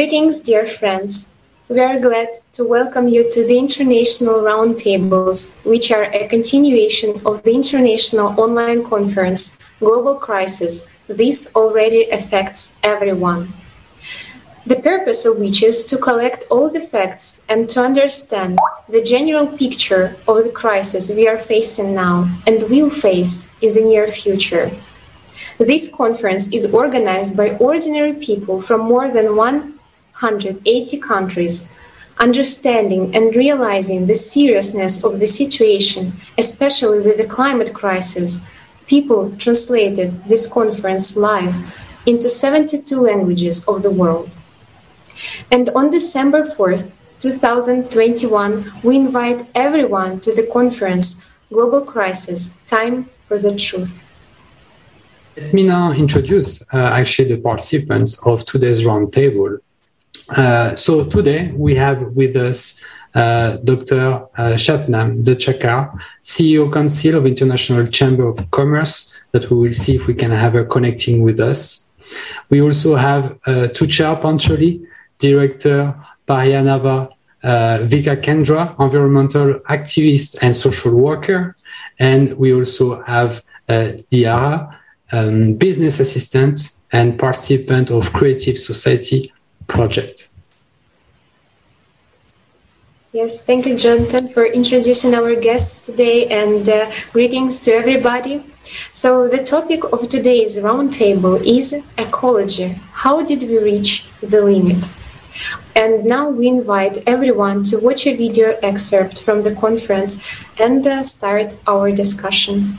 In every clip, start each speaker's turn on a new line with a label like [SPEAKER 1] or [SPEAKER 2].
[SPEAKER 1] Greetings, dear friends. We are glad to welcome you to the International Roundtables, which are a continuation of the international online conference, Global Crisis. This already affects everyone. The purpose of which is to collect all the facts and to understand the general picture of the crisis we are facing now and will face in the near future. This conference is organized by ordinary people from more than 180 countries, understanding and realizing the seriousness of the situation, especially with the climate crisis. People translated this conference live into 72 languages of the world. And on December 4th, 2021, we invite everyone to the conference Global Crisis Time for the Truth.
[SPEAKER 2] Let me now introduce uh, actually the participants of today's roundtable. Uh, so today we have with us uh, Dr. Uh, Satnam Dechakar, CEO Council of International Chamber of Commerce, that we will see if we can have her connecting with us. We also have uh, Tushar Pancholi, Director Pariyanava uh, Vika Kendra, environmental activist and social worker. And we also have uh, Diara, um, business assistant and participant of Creative Society project.
[SPEAKER 1] Yes, thank you, Jonathan, for introducing our guests today and uh, greetings to everybody. So, the topic of today's roundtable is ecology. How did we reach the limit? And now we invite everyone to watch a video excerpt from the conference and uh, start our discussion.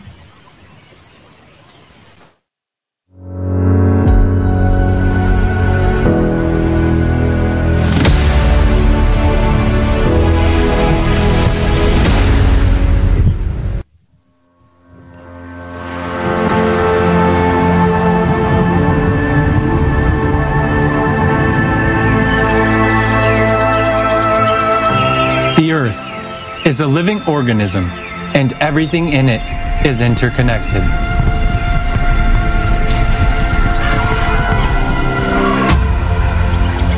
[SPEAKER 3] Is a living organism, and everything in it is interconnected.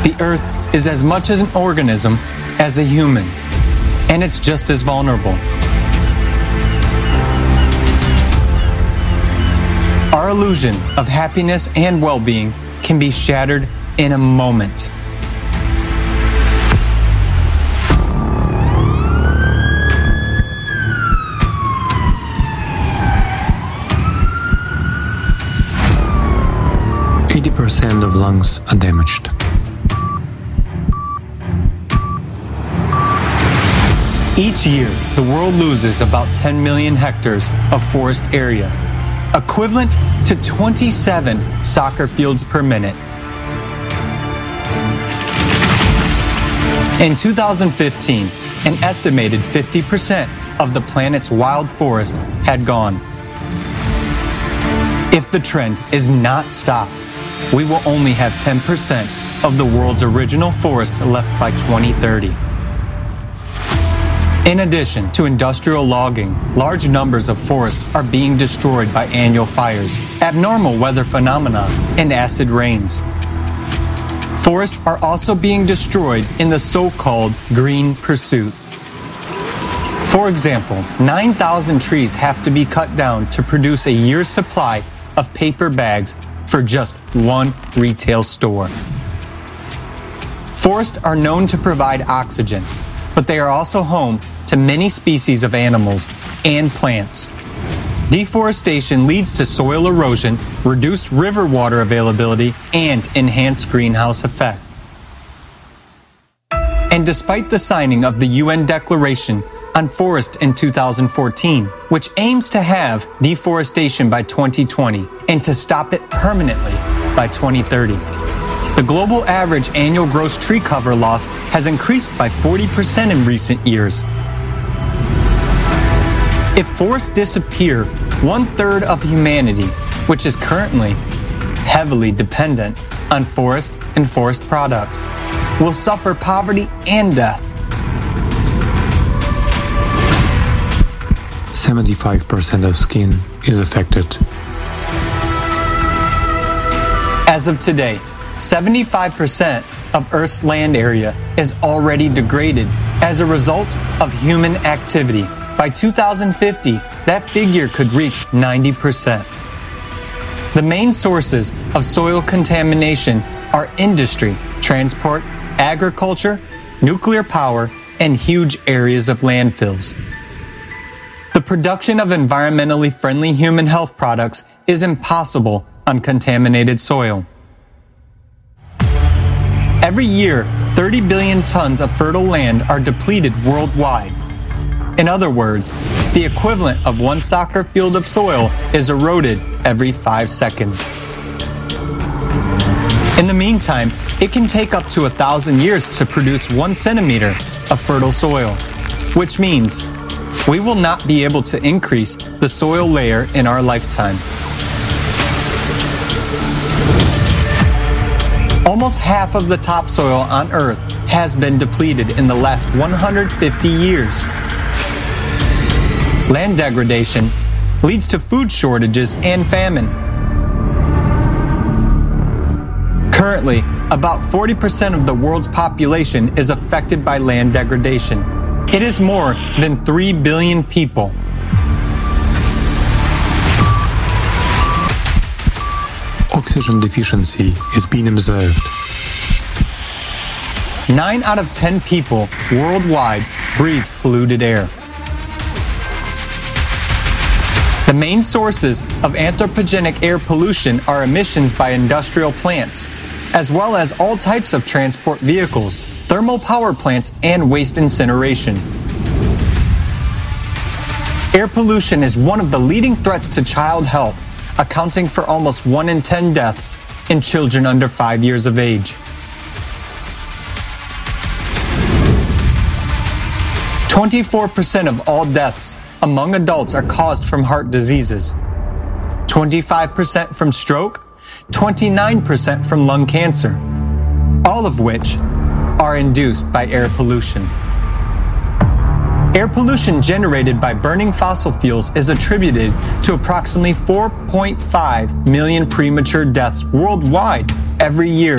[SPEAKER 3] The Earth is as much as an organism as a human, and it's just as vulnerable. Our illusion of happiness and well being can be shattered in a moment.
[SPEAKER 4] Percent of lungs are damaged.
[SPEAKER 3] Each year, the world loses about 10 million hectares of forest area, equivalent to 27 soccer fields per minute. In 2015, an estimated 50% of the planet's wild forest had gone. If the trend is not stopped, we will only have 10% of the world's original forest left by 2030. In addition to industrial logging, large numbers of forests are being destroyed by annual fires, abnormal weather phenomena, and acid rains. Forests are also being destroyed in the so-called green pursuit. For example, 9,000 trees have to be cut down to produce a year's supply of paper bags for just one retail store. Forests are known to provide oxygen, but they are also home to many species of animals and plants. Deforestation leads to soil erosion, reduced river water availability, and enhanced greenhouse effect. And despite the signing of the UN Declaration on Forest in 2014, which aims to have deforestation by 2020 and to stop it permanently by 2030. The global average annual gross tree cover loss has increased by 40% in recent years. If forests disappear, one third of humanity, which is currently heavily dependent on forest and forest products, will suffer poverty and death.
[SPEAKER 4] 75% of skin is affected.
[SPEAKER 3] As of today, 75% of Earth's land area is already degraded as a result of human activity. By 2050, that figure could reach 90%. The main sources of soil contamination are industry, transport, agriculture, nuclear power, and huge areas of landfills. Production of environmentally friendly human health products is impossible on contaminated soil. Every year, 30 billion tons of fertile land are depleted worldwide. In other words, the equivalent of one soccer field of soil is eroded every five seconds. In the meantime, it can take up to a thousand years to produce one centimeter of fertile soil, which means we will not be able to increase the soil layer in our lifetime. Almost half of the topsoil on Earth has been depleted in the last 150 years. Land degradation leads to food shortages and famine. Currently, about 40% of the world's population is affected by land degradation. It is more than 3 billion people.
[SPEAKER 4] Oxygen deficiency is being observed.
[SPEAKER 3] 9 out of 10 people worldwide breathe polluted air. The main sources of anthropogenic air pollution are emissions by industrial plants, as well as all types of transport vehicles, thermal power plants, and waste incineration. Air pollution is one of the leading threats to child health, accounting for almost 1 in 10 deaths in children under 5 years of age. 24% of all deaths among adults are caused from heart diseases, 25% from stroke, 29% from lung cancer, all of which are induced by air pollution. Air pollution generated by burning fossil fuels is attributed to approximately 4.5 million premature deaths worldwide every year.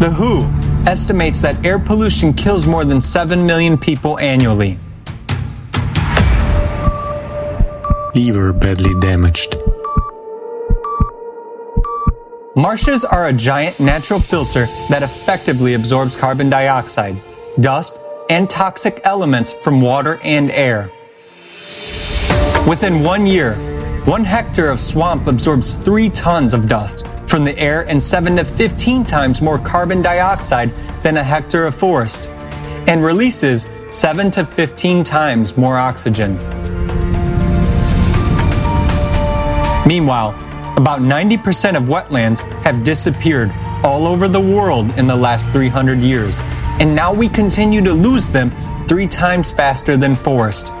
[SPEAKER 3] The WHO estimates that air pollution kills more than 7 million people annually.
[SPEAKER 4] Liver badly damaged.
[SPEAKER 3] Marshes are a giant natural filter that effectively absorbs carbon dioxide, dust, and toxic elements from water and air. Within one year, one hectare of swamp absorbs three tons of dust from the air and 7 to 15 times more carbon dioxide than a hectare of forest, and releases 7 to 15 times more oxygen. Meanwhile, about 90% of wetlands have disappeared all over the world in the last 300 years, and now we continue to lose them three times faster than forest.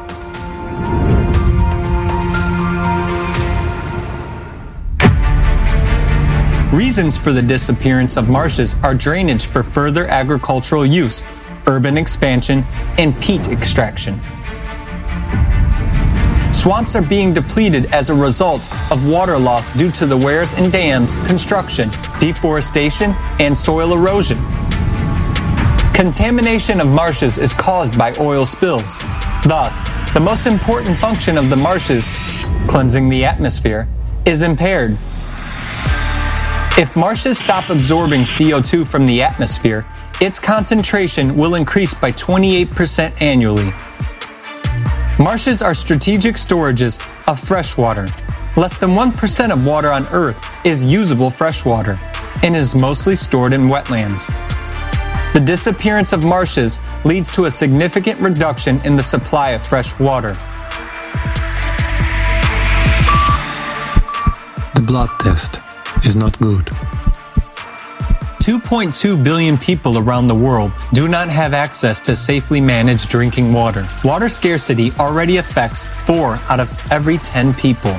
[SPEAKER 3] Reasons for the disappearance of marshes are drainage for further agricultural use, urban expansion, and peat extraction. Swamps are being depleted as a result of water loss due to the weirs and dams, construction, deforestation, and soil erosion. Contamination of marshes is caused by oil spills. Thus, the most important function of the marshes, cleansing the atmosphere, is impaired. If marshes stop absorbing CO2 from the atmosphere, its concentration will increase by 28% annually. Marshes are strategic storages of fresh water. Less than 1% of water on Earth is usable freshwater and is mostly stored in wetlands. The disappearance of marshes leads to a significant reduction in the supply of fresh water.
[SPEAKER 4] The blood test is not good.
[SPEAKER 3] 2.2 billion people around the world do not have access to safely managed drinking water. Water scarcity already affects 4 out of every 10 people.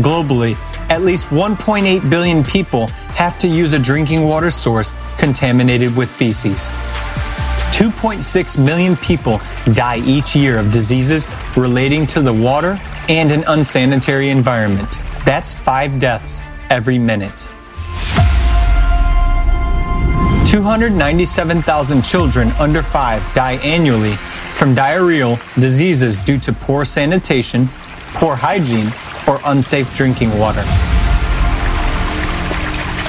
[SPEAKER 3] Globally, at least 1.8 billion people have to use a drinking water source contaminated with feces. 2.6 million people die each year of diseases relating to the water and an unsanitary environment. That's five deaths every minute. 297,000 children under 5 die annually from diarrheal diseases due to poor sanitation, poor hygiene, or unsafe drinking water.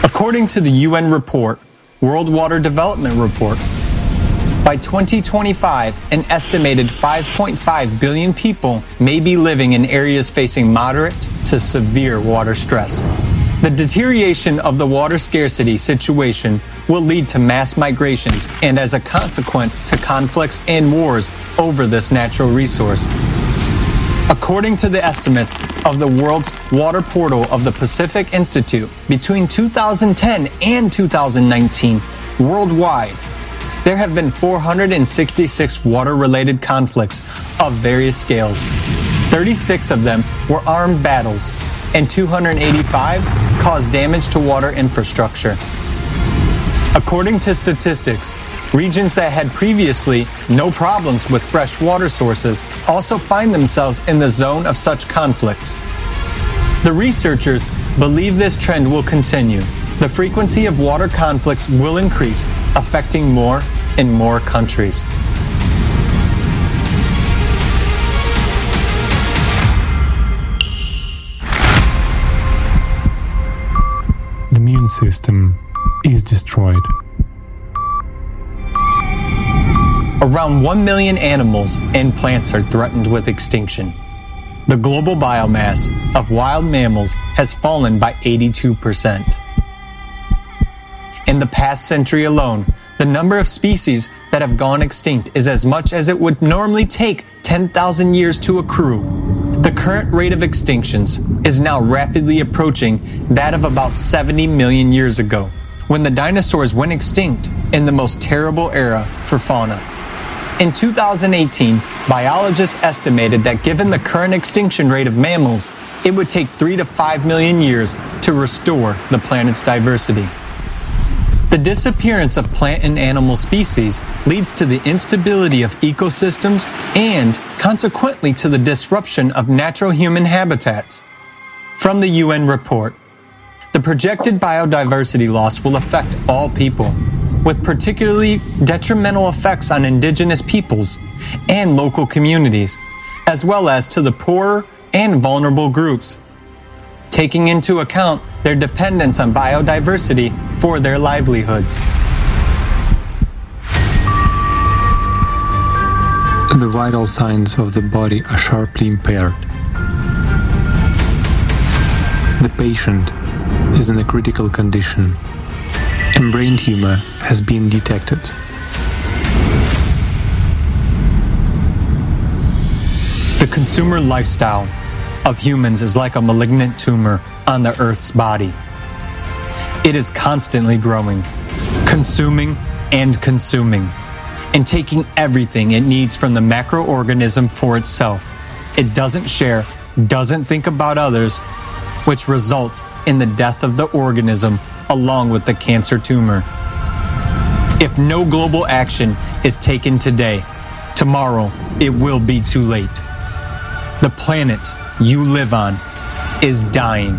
[SPEAKER 3] According to the UN report, World Water Development Report, by 2025, an estimated 5.5 billion people may be living in areas facing moderate to severe water stress. The deterioration of the water scarcity situation will lead to mass migrations and, as a consequence, to conflicts and wars over this natural resource. According to the estimates of the world's water portal of the Pacific Institute, between 2010 and 2019, worldwide, there have been 466 water related conflicts of various scales. 36 of them were armed battles, and 285 caused damage to water infrastructure. According to statistics, regions that had previously no problems with fresh water sources also find themselves in the zone of such conflicts. The researchers believe this trend will continue. The frequency of water conflicts will increase, affecting more and more countries.
[SPEAKER 4] The immune system is destroyed.
[SPEAKER 3] Around 1 million animals and plants are threatened with extinction. The global biomass of wild mammals has fallen by 82%. In the past century alone, the number of species that have gone extinct is as much as it would normally take 10,000 years to accrue. The current rate of extinctions is now rapidly approaching that of about 70 million years ago, when the dinosaurs went extinct in the most terrible era for fauna. In 2018, biologists estimated that given the current extinction rate of mammals, it would take 3 to 5 million years to restore the planet's diversity. The disappearance of plant and animal species leads to the instability of ecosystems and, consequently, to the disruption of natural human habitats. From the UN report, the projected biodiversity loss will affect all people, with particularly detrimental effects on indigenous peoples and local communities, as well as to the poorer and vulnerable groups taking into account their dependence on biodiversity for their livelihoods.
[SPEAKER 4] The vital signs of the body are sharply impaired. The patient is in a critical condition, and brain tumor has been detected.
[SPEAKER 3] The consumer lifestyle of humans is like a malignant tumor on the Earth's body. It is constantly growing, consuming and consuming, and taking everything it needs from the macroorganism for itself. It doesn't share, doesn't think about others, which results in the death of the organism along with the cancer tumor. If no global action is taken today, tomorrow it will be too late. The planet you live on is dying.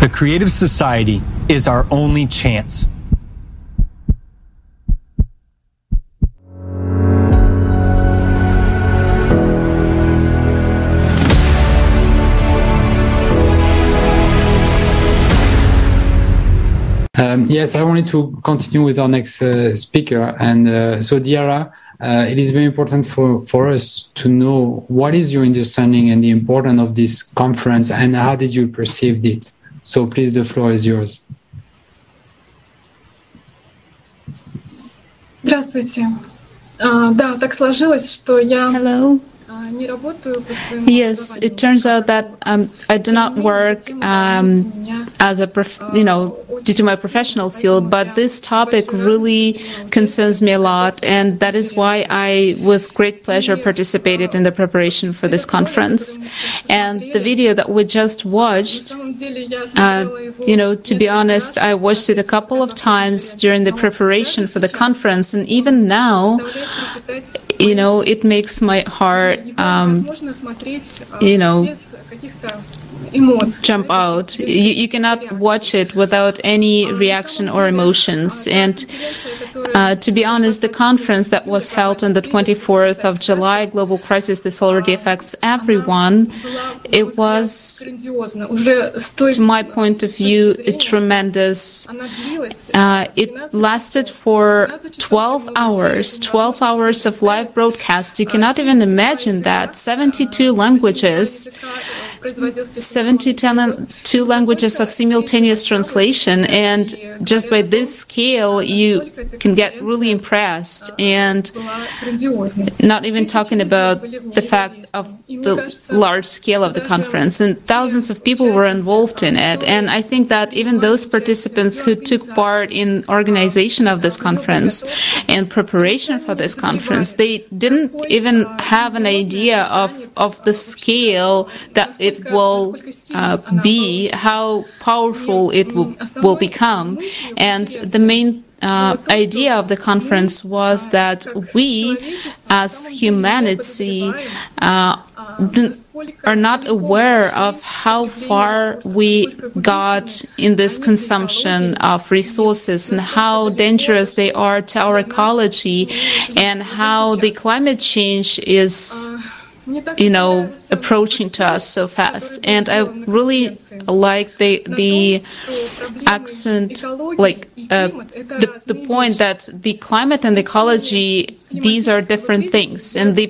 [SPEAKER 3] The Creative Society is our only chance.
[SPEAKER 2] Um, yes, I wanted to continue with our next uh, speaker. And uh, so, Diara, uh, it is very important for, for us to know what is your understanding and the importance of this conference and how did you perceive it. So, please, the floor is yours.
[SPEAKER 5] Здравствуйте. А, да, так сложилось, что я
[SPEAKER 6] Hello. Yes, it turns out that um, I do not work um, as a, you know, due to my professional field, but this topic really concerns me a lot, and that is why I, with great pleasure, participated in the preparation for this conference. And the video that we just watched, uh, you know, to be honest, I watched it a couple of times during the preparation for the conference, and even now, you know, it makes my heart um, you know, jump out. You, you cannot watch it without any reaction or emotions. And uh, to be honest, the conference that was held on the 24th of July, Global Crisis, this already affects everyone. It was, to my point of view, a tremendous. Uh, it lasted for 12 hours, 12 hours of live broadcast. You cannot even imagine that. 72 languages. 72 languages of simultaneous translation and just by this scale you can get really impressed and not even talking about the fact of the large scale of the conference. And thousands of people were involved in it. And i think that even those participants who took part in organization of this conference and preparation for this conference they didn't even have an idea of of the scale that it will uh, be, how powerful it will, will become. And the main uh, idea of the conference was that we, as humanity, uh, are not aware of how far we got in this consumption of resources and how dangerous they are to our ecology and how the climate change is you know approaching to us so fast. and i really like the the accent like uh, the, the point that the climate and ecology these are different things. And the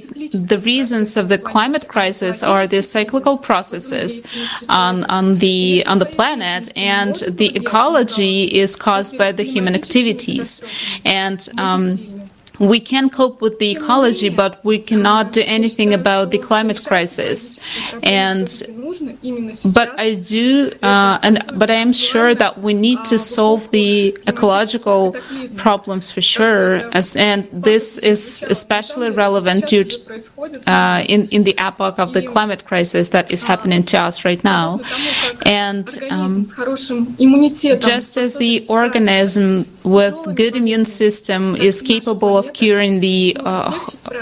[SPEAKER 6] the reasons of the climate crisis are the cyclical processes on on the on the planet. and the ecology is caused by the human activities. and um, we can cope with the ecology, but we cannot do anything about the climate crisis. And but I do, uh, and but I am sure that we need to solve the ecological problems for sure. As, and this is especially relevant to, uh, in in the epoch of the climate crisis that is happening to us right now. And um, just as the organism with good immune system is capable of curing the uh,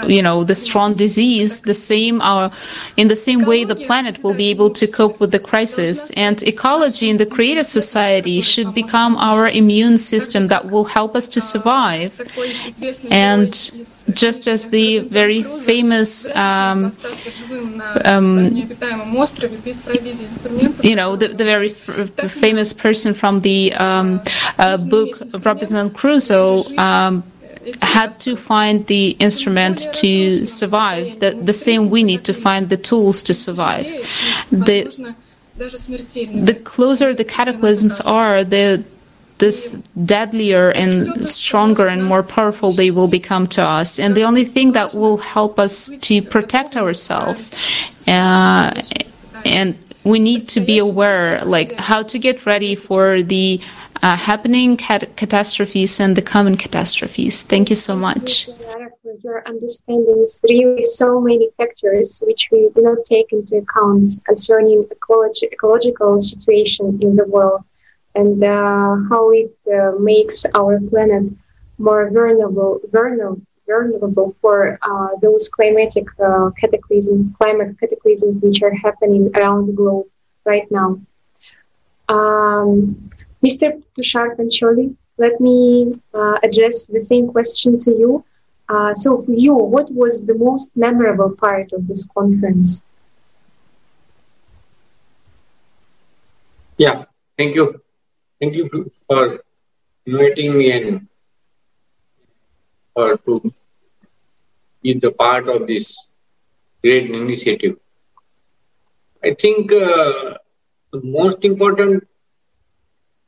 [SPEAKER 6] you know the strong disease the same uh, in the same way the planet will be able to cope with the crisis and ecology in the creative society should become our immune system that will help us to survive. And just as the very famous um, um, you know the, the very famous person from the um, uh, book Robinson Crusoe um, had to find the instrument to survive. The, the same we need to find the tools to survive. The, the closer the cataclysms are, the this deadlier and stronger and more powerful they will become to us. And the only thing that will help us to protect ourselves uh, and we need to be aware like how to get ready for the uh, happening cat- catastrophes and the common catastrophes. Thank you so much.
[SPEAKER 1] Your understanding, is really so many factors which we do not take into account concerning ecologi- ecological situation in the world and uh, how it uh, makes our planet more vulnerable, vulnerable, vulnerable for uh, those climatic uh, cataclysms, climate cataclysms which are happening around the globe right now. Um, Mr. Tushar Pancholi, let me uh, address the same question to you. Uh, so, for you, what was the most memorable part of this conference?
[SPEAKER 7] Yeah, thank you. Thank you for inviting me and for to be the part of this great initiative. I think uh, the most important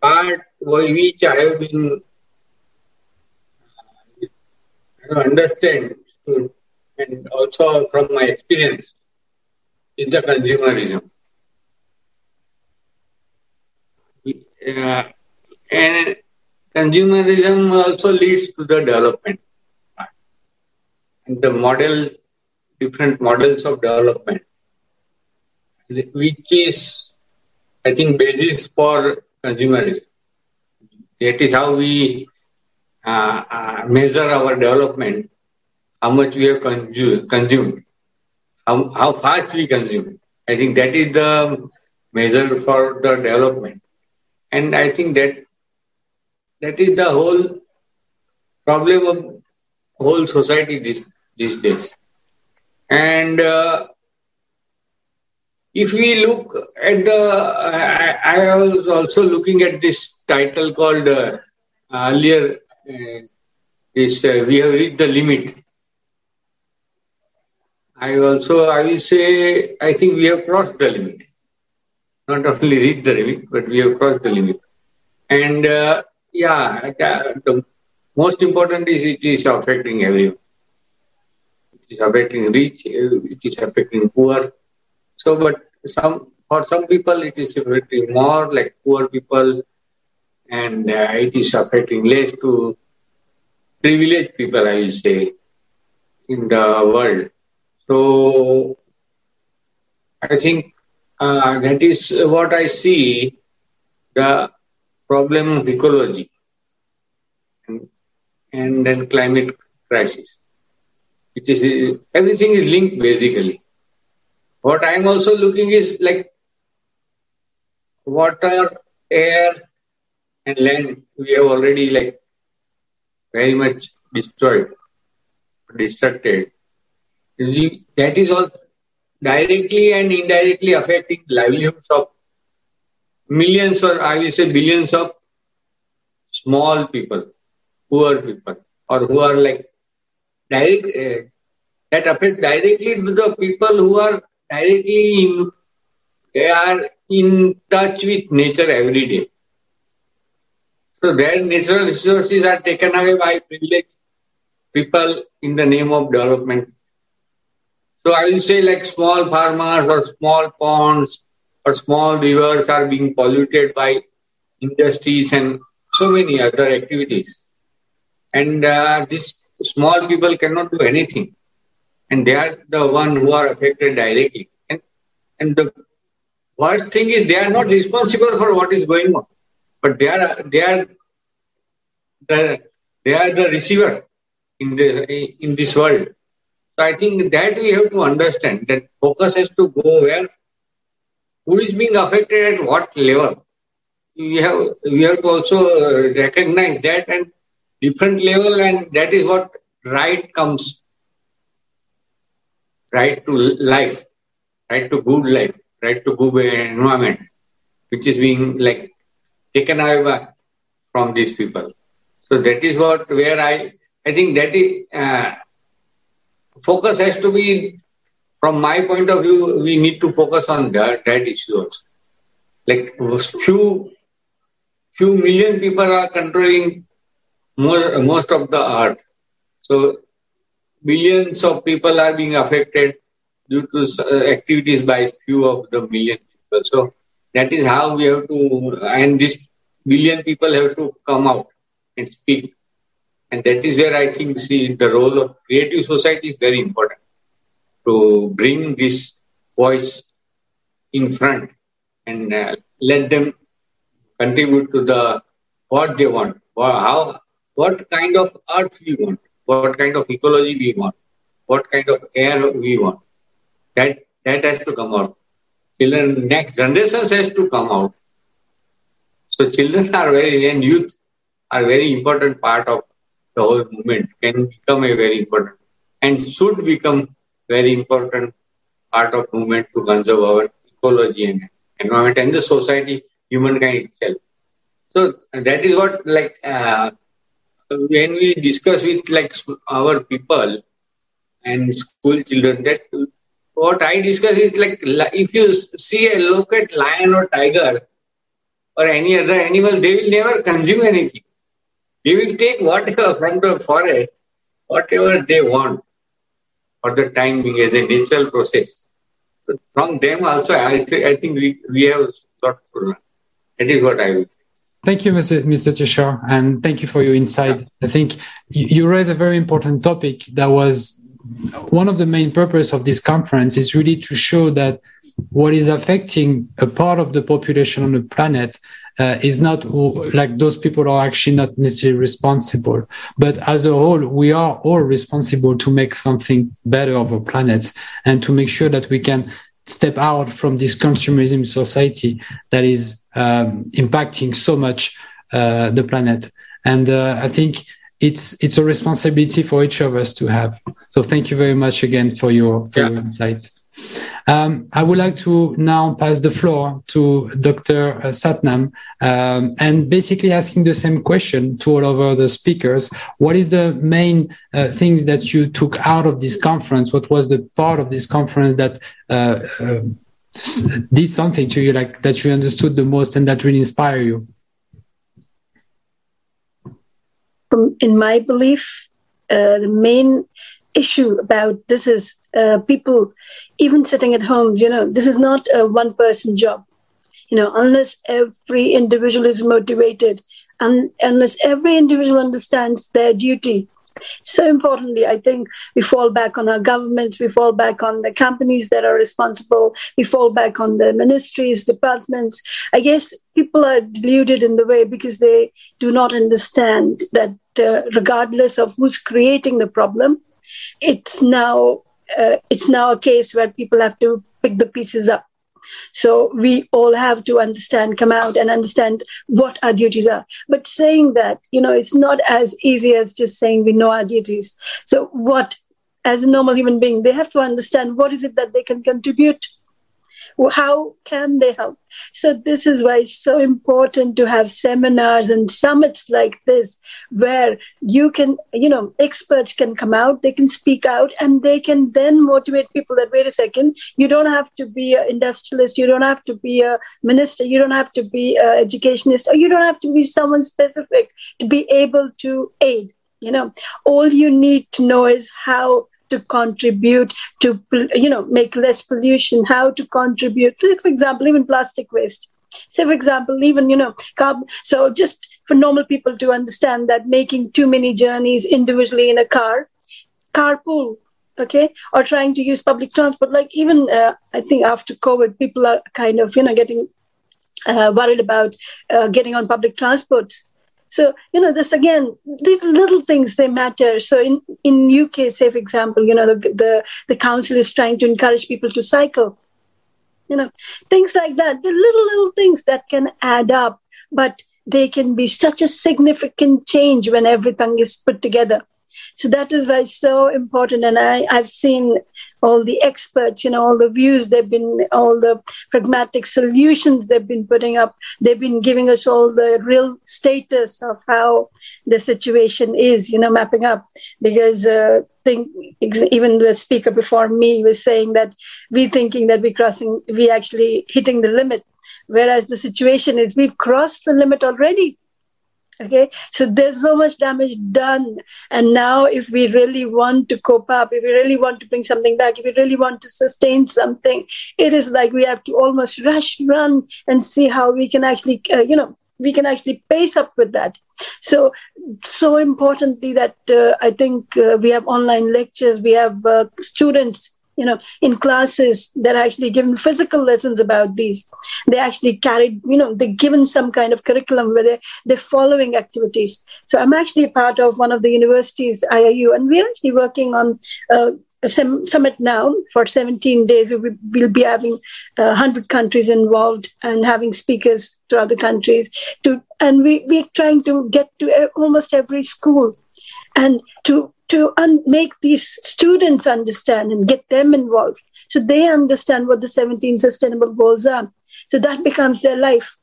[SPEAKER 7] part which I have been uh, understand and also from my experience is the consumerism. Uh, and consumerism also leads to the development. And the model, different models of development, which is, I think, basis for consumerism. That is how we uh, uh, measure our development, how much we have consumed, consumed how, how fast we consume. I think that is the measure for the development. And I think that that is the whole problem of whole society these, these days. And uh, if we look at the, I, I, was also looking at this title called uh, earlier, uh, uh, we have reached the limit. I also, I will say, I think we have crossed the limit. Not only reached the limit, but we have crossed the limit. And uh, yeah, the most important is it is affecting everyone. It is affecting rich, it is affecting poor. So, but some for some people it is affecting more like poor people, and uh, it is affecting less to privileged people, I will say, in the world. So, I think uh, that is what I see the problem of ecology and then climate crisis. It is everything is linked basically. What I am also looking is like water, air, and land. We have already like very much destroyed, destructed. That is all directly and indirectly affecting livelihoods of millions or I will say billions of small people poor people or who are like direct, uh, that affects directly to the people who are directly they are in touch with nature every day. So their natural resources are taken away by privileged people in the name of development. So I will say like small farmers or small ponds or small rivers are being polluted by industries and so many other activities and uh, these small people cannot do anything and they are the one who are affected directly. And, and the worst thing is they are not responsible for what is going on. But they are they are the they are the receiver in this in this world. So i think that we have to understand that focus has to go where who is being affected at what level. We have we have to also uh, recognize that and different level and that is what right comes right to life right to good life right to good environment which is being like taken away from these people so that is what where i i think that is uh, focus has to be from my point of view we need to focus on that that issue also like few few million people are controlling most, most of the earth. So billions of people are being affected due to uh, activities by few of the million people. So that is how we have to, and this billion people have to come out and speak. And that is where I think see the role of creative society is very important to bring this voice in front and uh, let them contribute to the what they want, how what kind of earth we want, what kind of ecology we want, what kind of air we want. That that has to come out. Children, next generations has to come out. So children are very and youth are very important part of the whole movement. Can become a very important and should become very important part of movement to conserve our ecology and environment and the society, humankind itself. So that is what like uh, when we discuss with like our people and school children, that what I discuss is like if you see a look at lion or tiger or any other animal, they will never consume anything. They will take whatever from the forest, whatever they want for the time being as a natural process. From them also, I, th- I think we, we have got to learn. That is what I would
[SPEAKER 2] Thank you, Mr. Mr. Tushar, and thank you for your insight. I think you raised a very important topic that was one of the main purpose of this conference is really to show that what is affecting a part of the population on the planet uh, is not like those people are actually not necessarily responsible. But as a whole, we are all responsible to make something better of our planet and to make sure that we can step out from this consumerism society that is um, impacting so much uh, the planet. And uh, I think it's it's a responsibility for each of us to have. So thank you very much again for your for yeah. your insight. Um, I would like to now pass the floor to Dr. Satnam um, and basically asking the same question to all of the speakers. What is the main uh, things that you took out of this conference? What was the part of this conference that uh, uh, did something to you, like that you understood the most and that really inspired you?
[SPEAKER 8] In my belief, uh, the main issue about this is uh, people even sitting at home you know this is not a one person job. You know unless every individual is motivated and unless every individual understands their duty. So importantly i think we fall back on our governments we fall back on the companies that are responsible we fall back on the ministries departments. I guess people are deluded in the way because they do not understand that uh, regardless of who's creating the problem it's now uh, it's now a case where people have to pick the pieces up. So we all have to understand, come out and understand what our duties are. But saying that, you know, it's not as easy as just saying we know our duties. So what, as a normal human being, they have to understand what is it that they can contribute how can they help? So, this is why it's so important to have seminars and summits like this, where you can, you know, experts can come out, they can speak out, and they can then motivate people that, wait a second, you don't have to be an industrialist, you don't have to be a minister, you don't have to be an educationist, or you don't have to be someone specific to be able to aid. You know, all you need to know is how to contribute to you know make less pollution how to contribute so for example even plastic waste. So for example even you know carbon so just for normal people to understand that making too many journeys individually in a car carpool okay or trying to use public transport like even uh, i think after covid people are kind of you know getting uh, worried about uh, getting on public transports so, you know, this again, these little things, they matter. So in, in UK, say, for example, you know, the, the, the council is trying to encourage people to cycle. You know, things like that. The little, little things that can add up, but they can be such a significant change when everything is put together. So that is why it's so important. And I, I've seen all the experts, you know, all the views they've been, all the pragmatic solutions they've been putting up. They've been giving us all the real status of how the situation is, you know, mapping up. Because uh, think even the speaker before me was saying that we thinking that we're crossing, we actually hitting the limit. Whereas the situation is we've crossed the limit already Okay, so there's so much damage done. And now, if we really want to cope up, if we really want to bring something back, if we really want to sustain something, it is like we have to almost rush, run, and see how we can actually, uh, you know, we can actually pace up with that. So, so importantly, that uh, I think uh, we have online lectures, we have uh, students you know in classes they're actually given physical lessons about these they actually carried you know they're given some kind of curriculum where they're, they're following activities so i'm actually part of one of the universities iiu and we're actually working on uh, a summit now for 17 days. We will be having uh, 100 countries involved and having speakers throughout the countries. To and we we're trying to get to almost every school and to to un- make these students understand and get them involved. So they understand what the 17 sustainable goals are. So that becomes their life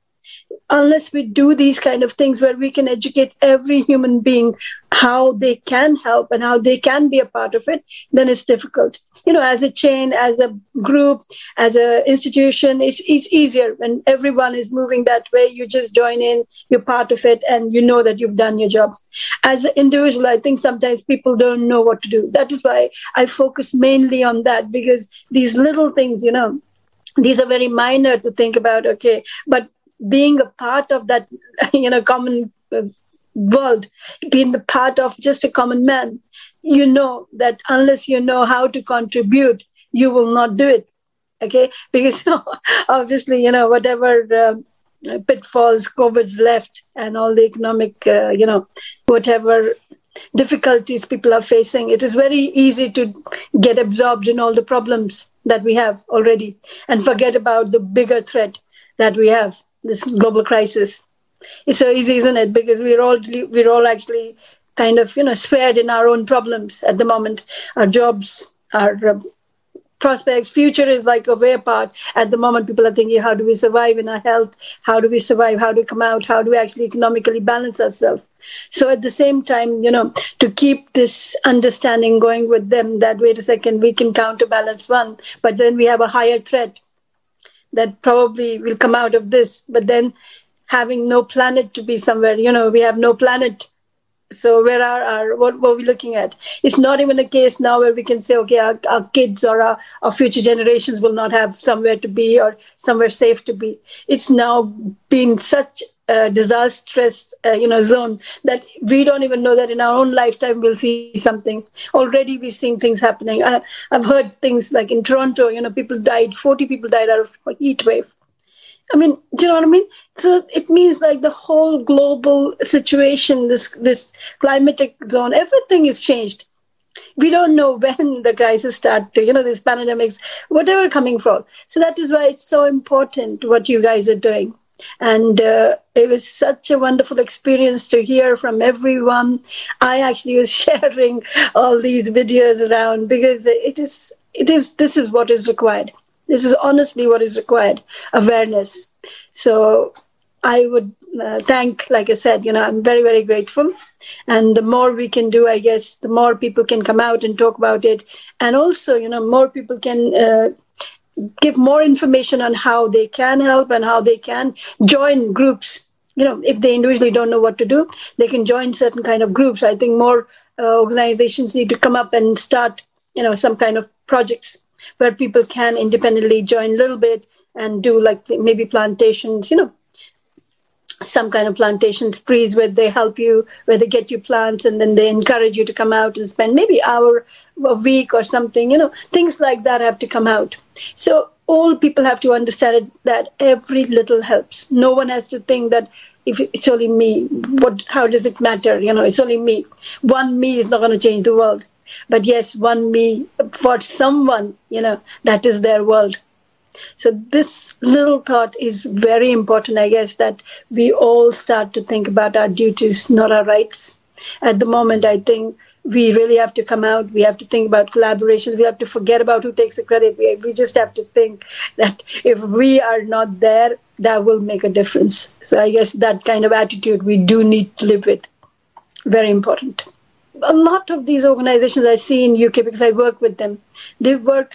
[SPEAKER 8] unless we do these kind of things where we can educate every human being how they can help and how they can be a part of it then it's difficult. You know as a chain as a group as an institution it's, it's easier when everyone is moving that way. You just join in you're part of it and you know that you've done your job. As an individual i think sometimes people don't know what to do. That is why i focus mainly on that because these little things you know these are very minor to think about okay but being a part of that you know common uh, world being the part of just a common man you know that unless you know how to contribute you will not do it okay? Because obviously you know whatever uh, pitfalls covid's left and all the economic uh, you know whatever difficulties people are facing, it is very easy to get absorbed in all the problems that we have already and forget about the bigger threat that we have, this global crisis. It's so easy, isn't it? Because we're all we're all actually kind of you know spared in our own problems at the moment. Our jobs, our uh, prospects, future is like a way apart. At the moment, people are thinking, how do we survive in our health? How do we survive? How do we come out? How do we actually economically balance ourselves? So at the same time, you know, to keep this understanding going with them that, wait a second, we can counterbalance one, but then we have a higher threat that probably will come out of this. But then having no planet to be somewhere, you know, we have no planet so where are our what, what are we looking at it's not even a case now where we can say okay our, our kids or our, our future generations will not have somewhere to be or somewhere safe to be it's now been such disastrous uh, you know zone that we don't even know that in our own lifetime we'll see something already we're seeing things happening I, i've heard things like in toronto you know people died 40 people died out of heat wave I mean, do you know what I mean? So it means like the whole global situation, this this climatic zone, everything is changed. We don't know when the crisis start to, you know, these pandemics, whatever coming from. So that is why it's so important what you guys are doing. And uh, it was such a wonderful experience to hear from everyone. I actually was sharing all these videos around because it is, it is, this is what is required this is honestly what is required awareness. So I would uh, thank, like I said, you know, I'm very, very grateful. And the more we can do, I guess, the more people can come out and talk about it. And also, you know, more people can uh, give more information on how they can help and how they can join groups. You know, if they individually don't know what to do, they can join certain kind of groups. I think more uh, organizations need to come up and start, you know, some kind of projects where people can independently join a little bit and do like maybe plantations, you know, some kind of plantation sprees where they help you, where they get you plants and then they encourage you to come out and spend maybe hour a week or something, you know, things like that have to come out. So all people have to understand that every little helps. No one has to think that if it's only me, what, how does it matter? You know, it's only me. One me is not going to change the world. But yes, one me for someone, you know, that is their world. So this little thought is very important, I guess, that we all start to think about our duties, not our rights. At the moment, I think we really have to come out. We have to think about collaborations. We have to forget about who takes the credit. We, we just have to think that if we are not there, that will make a difference. So I guess that kind of attitude we do need to live with. Very important a lot of these organizations I see in UK because I work with them, they work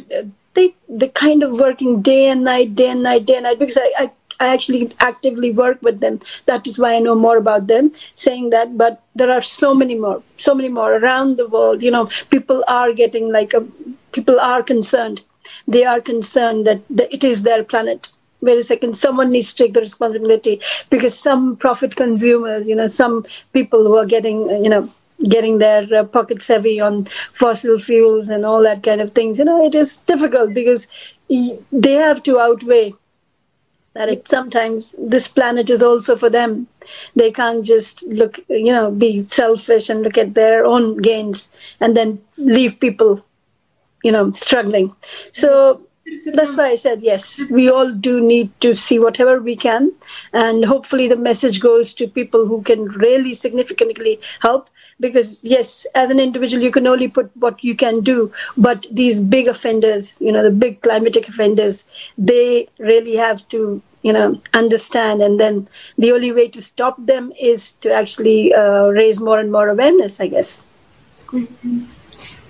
[SPEAKER 8] they they kind of working day and night, day and night, day and night because I, I I actually actively work with them. That is why I know more about them. Saying that, but there are so many more, so many more around the world. You know, people are getting like a, people are concerned. They are concerned that, that it is their planet. Wait a second, someone needs to take the responsibility because some profit consumers, you know, some people who are getting, uh, you know, getting their uh, pockets heavy on fossil fuels and all that kind of things. You know, it is difficult because they have to outweigh that it sometimes this planet is also for them. They can't just look, you know, be selfish and look at their own gains and then leave people, you know, struggling. So that's why I said yes. We all do need to see whatever we can, and hopefully the message goes to people who can really significantly help because yes as an individual you can only put what you can do but these big offenders you know the big climatic offenders they really have to you know understand and then the only way to stop them is to actually uh, raise more and more awareness i guess
[SPEAKER 1] mm-hmm.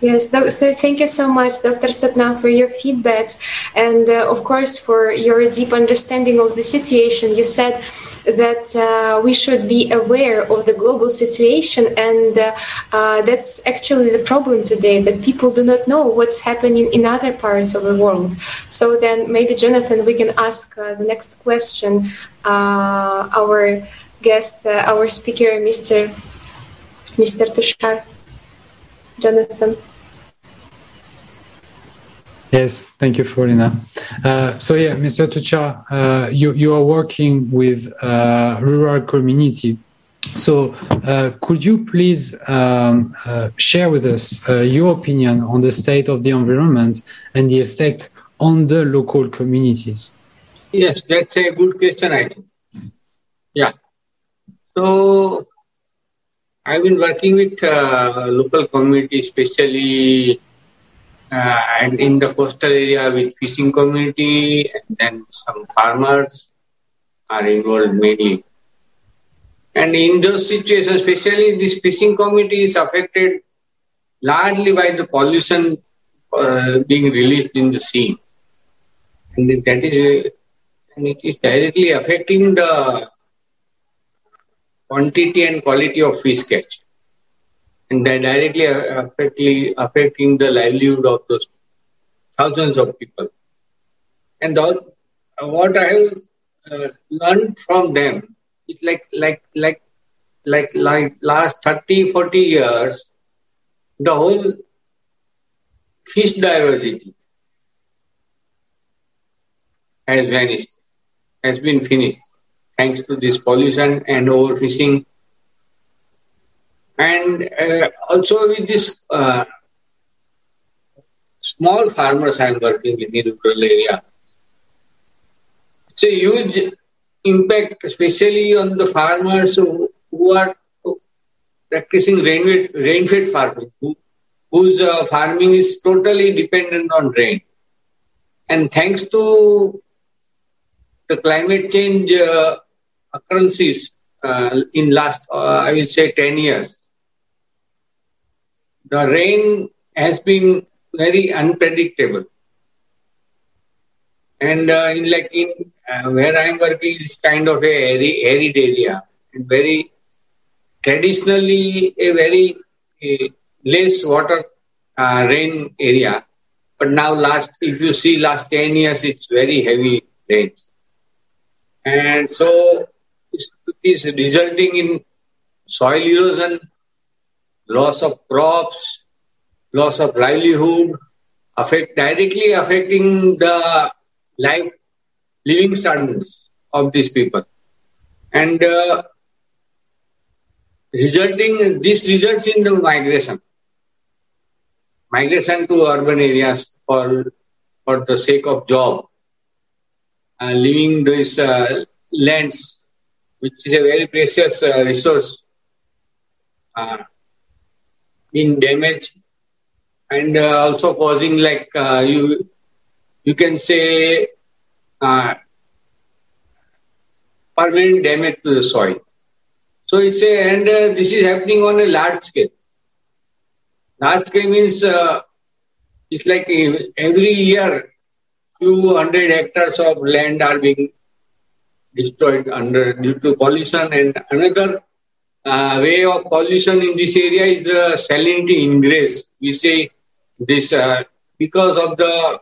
[SPEAKER 1] Yes, so thank you so much, Dr. Satnam, for your feedbacks and, uh, of course, for your deep understanding of the situation. You said that uh, we should be aware of the global situation, and uh, uh, that's actually the problem today that people do not know what's happening in other parts of the world. So then, maybe Jonathan, we can ask uh, the next question. Our guest, our speaker, Mr. Mr. Tushar. Jonathan.
[SPEAKER 2] Yes, thank you, Florina. Uh, so yeah, Mr. Tushar, uh, you, you are working with uh, rural community So, uh, could you please um, uh, share with us uh, your opinion on the state of the environment and the effect on the local communities?
[SPEAKER 7] Yes, that's a good question, I think. Yeah. So, I've been working with local communities, especially uh, and in the coastal area with fishing community, and then some farmers are involved mainly. And in those situations, especially this fishing community is affected largely by the pollution uh, being released in the sea. And that is, and it is directly affecting the quantity and quality of fish catch. And that directly affecting, affecting the livelihood of those thousands of people. And what I uh, learned from them is like like like like like last 30 40 years the whole fish diversity has vanished has been finished thanks to this pollution and overfishing and uh, also with this uh, small farmers i'm working in the rural area it's a huge impact, especially on the farmers who, who are practicing rain, rain-fed farming, who, whose uh, farming is totally dependent on rain. And thanks to the climate change uh, occurrences uh, in last, uh, I will say, 10 years, the rain has been very unpredictable. And uh, in like in uh, where I am working is kind of a arid area and very traditionally a very uh, less water uh, rain area. But now last, if you see last 10 years, it's very heavy rains. And so it is resulting in soil erosion, loss of crops, loss of livelihood, affect directly affecting the life living standards of these people. And uh, resulting, this results in the migration. Migration to urban areas for, for the sake of job. Uh, leaving these uh, lands, which is a very precious uh, resource, in damage and uh, also causing like uh, you you can say uh, permanent damage to the soil. So it's a, and uh, this is happening on a large scale. Large scale means uh, it's like every year, few hundred hectares of land are being destroyed under due to pollution. And another uh, way of pollution in this area is the salinity ingress. We say this uh, because of the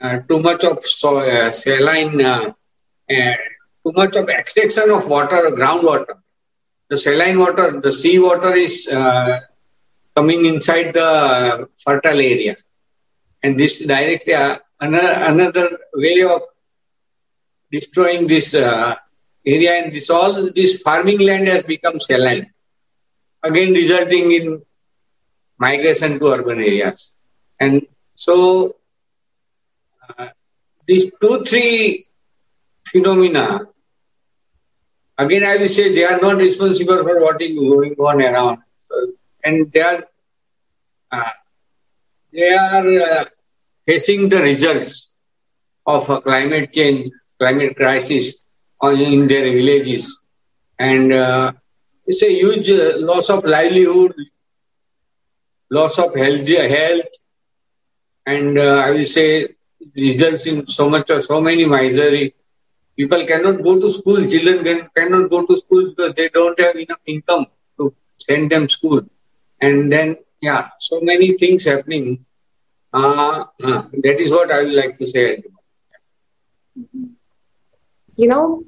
[SPEAKER 7] uh, too much of uh, saline, uh, too much of extraction of water, groundwater. The saline water, the sea water is coming inside the fertile area. And this directly, another, another way of destroying this uh, area and this all this farming land has become saline. Again resulting in migration to urban areas. And so these two, three phenomena, again, I will say they are not responsible for what is going on around. So, and they are, uh, they are uh, facing the results of a climate change, climate crisis in their villages. And uh, it's a huge uh, loss of livelihood, loss of health, health and uh, I will say results in so much or so many misery. People cannot go to school. Children can, cannot go to school because they don't have enough income to send them school. And then, yeah, so many things happening. Uh, uh, that is what I would like to say.
[SPEAKER 1] You know,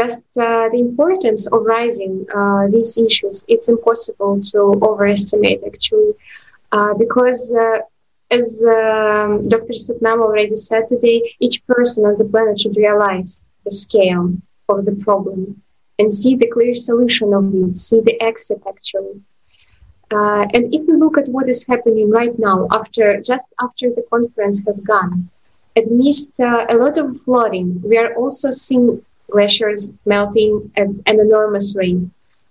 [SPEAKER 1] just uh, the importance of raising uh, these issues, it's impossible to overestimate actually, uh, because uh, as um, Dr. Satnam already said today, each person on the planet should realize the scale of the problem and see the clear solution of it, see the exit actually. Uh, and if we look at what is happening right now, after just after the conference has gone, amidst uh, a lot of flooding, we are also seeing glaciers melting at an enormous rate.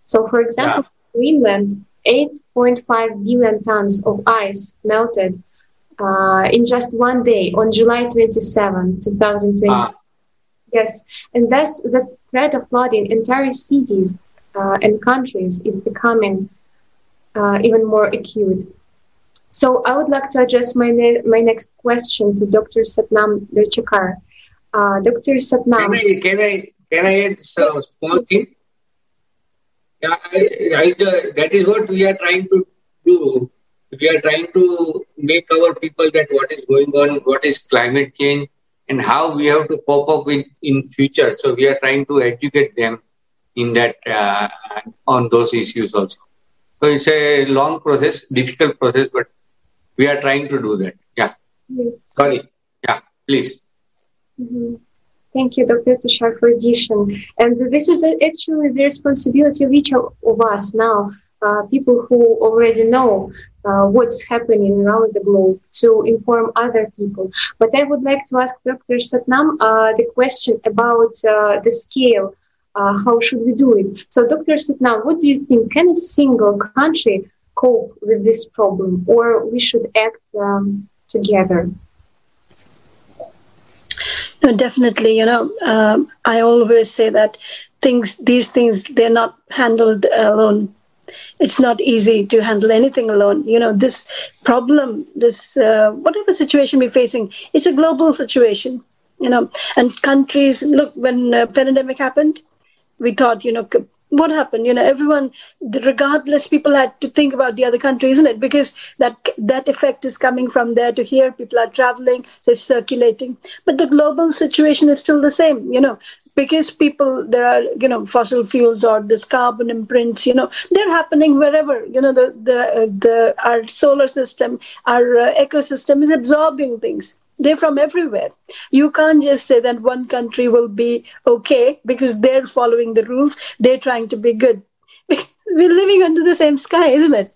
[SPEAKER 1] So, for example, yeah. Greenland, 8.5 billion tons of ice melted uh, in just one day on July 27, 2020. Ah. Yes, and thus the threat of flooding entire cities uh, and countries is becoming uh, even more acute. So I would like to address my, ne- my next question to Dr. Satnam Durchakar. Uh, Dr. Satnam.
[SPEAKER 7] Can I, can I, can I add some small thing? Yeah, I, I, that is what we are trying to do. We are trying to make our people that what is going on, what is climate change, and how we have to cope up with in future. So we are trying to educate them in that uh, on those issues also. So it's a long process, difficult process, but we are trying to do that. Yeah. Yes. Sorry. Yeah, please.
[SPEAKER 1] Mm-hmm. Thank you, Dr. Tushar, for addition. And this is actually the responsibility of each of us now, uh, people who already know uh, what's happening around the globe to inform other people. But I would like to ask Dr. Satnam uh, the question about uh, the scale uh, how should we do it? So, Dr. Satnam, what do you think? Can a single country cope with this problem, or we should act um, together?
[SPEAKER 8] No, definitely. You know, um, I always say that things, these things, they're not handled alone. It's not easy to handle anything alone. You know, this problem, this uh, whatever situation we're facing, it's a global situation. You know, and countries look when pandemic happened, we thought, you know, what happened? You know, everyone, regardless, people had to think about the other country, isn't it? Because that that effect is coming from there to here. People are traveling, so it's circulating. But the global situation is still the same. You know, because people there are you know fossil fuels or this carbon imprints you know they're happening wherever you know the the the our solar system our uh, ecosystem is absorbing things they're from everywhere. You can't just say that one country will be okay because they're following the rules, they're trying to be good. We're living under the same sky, isn't it?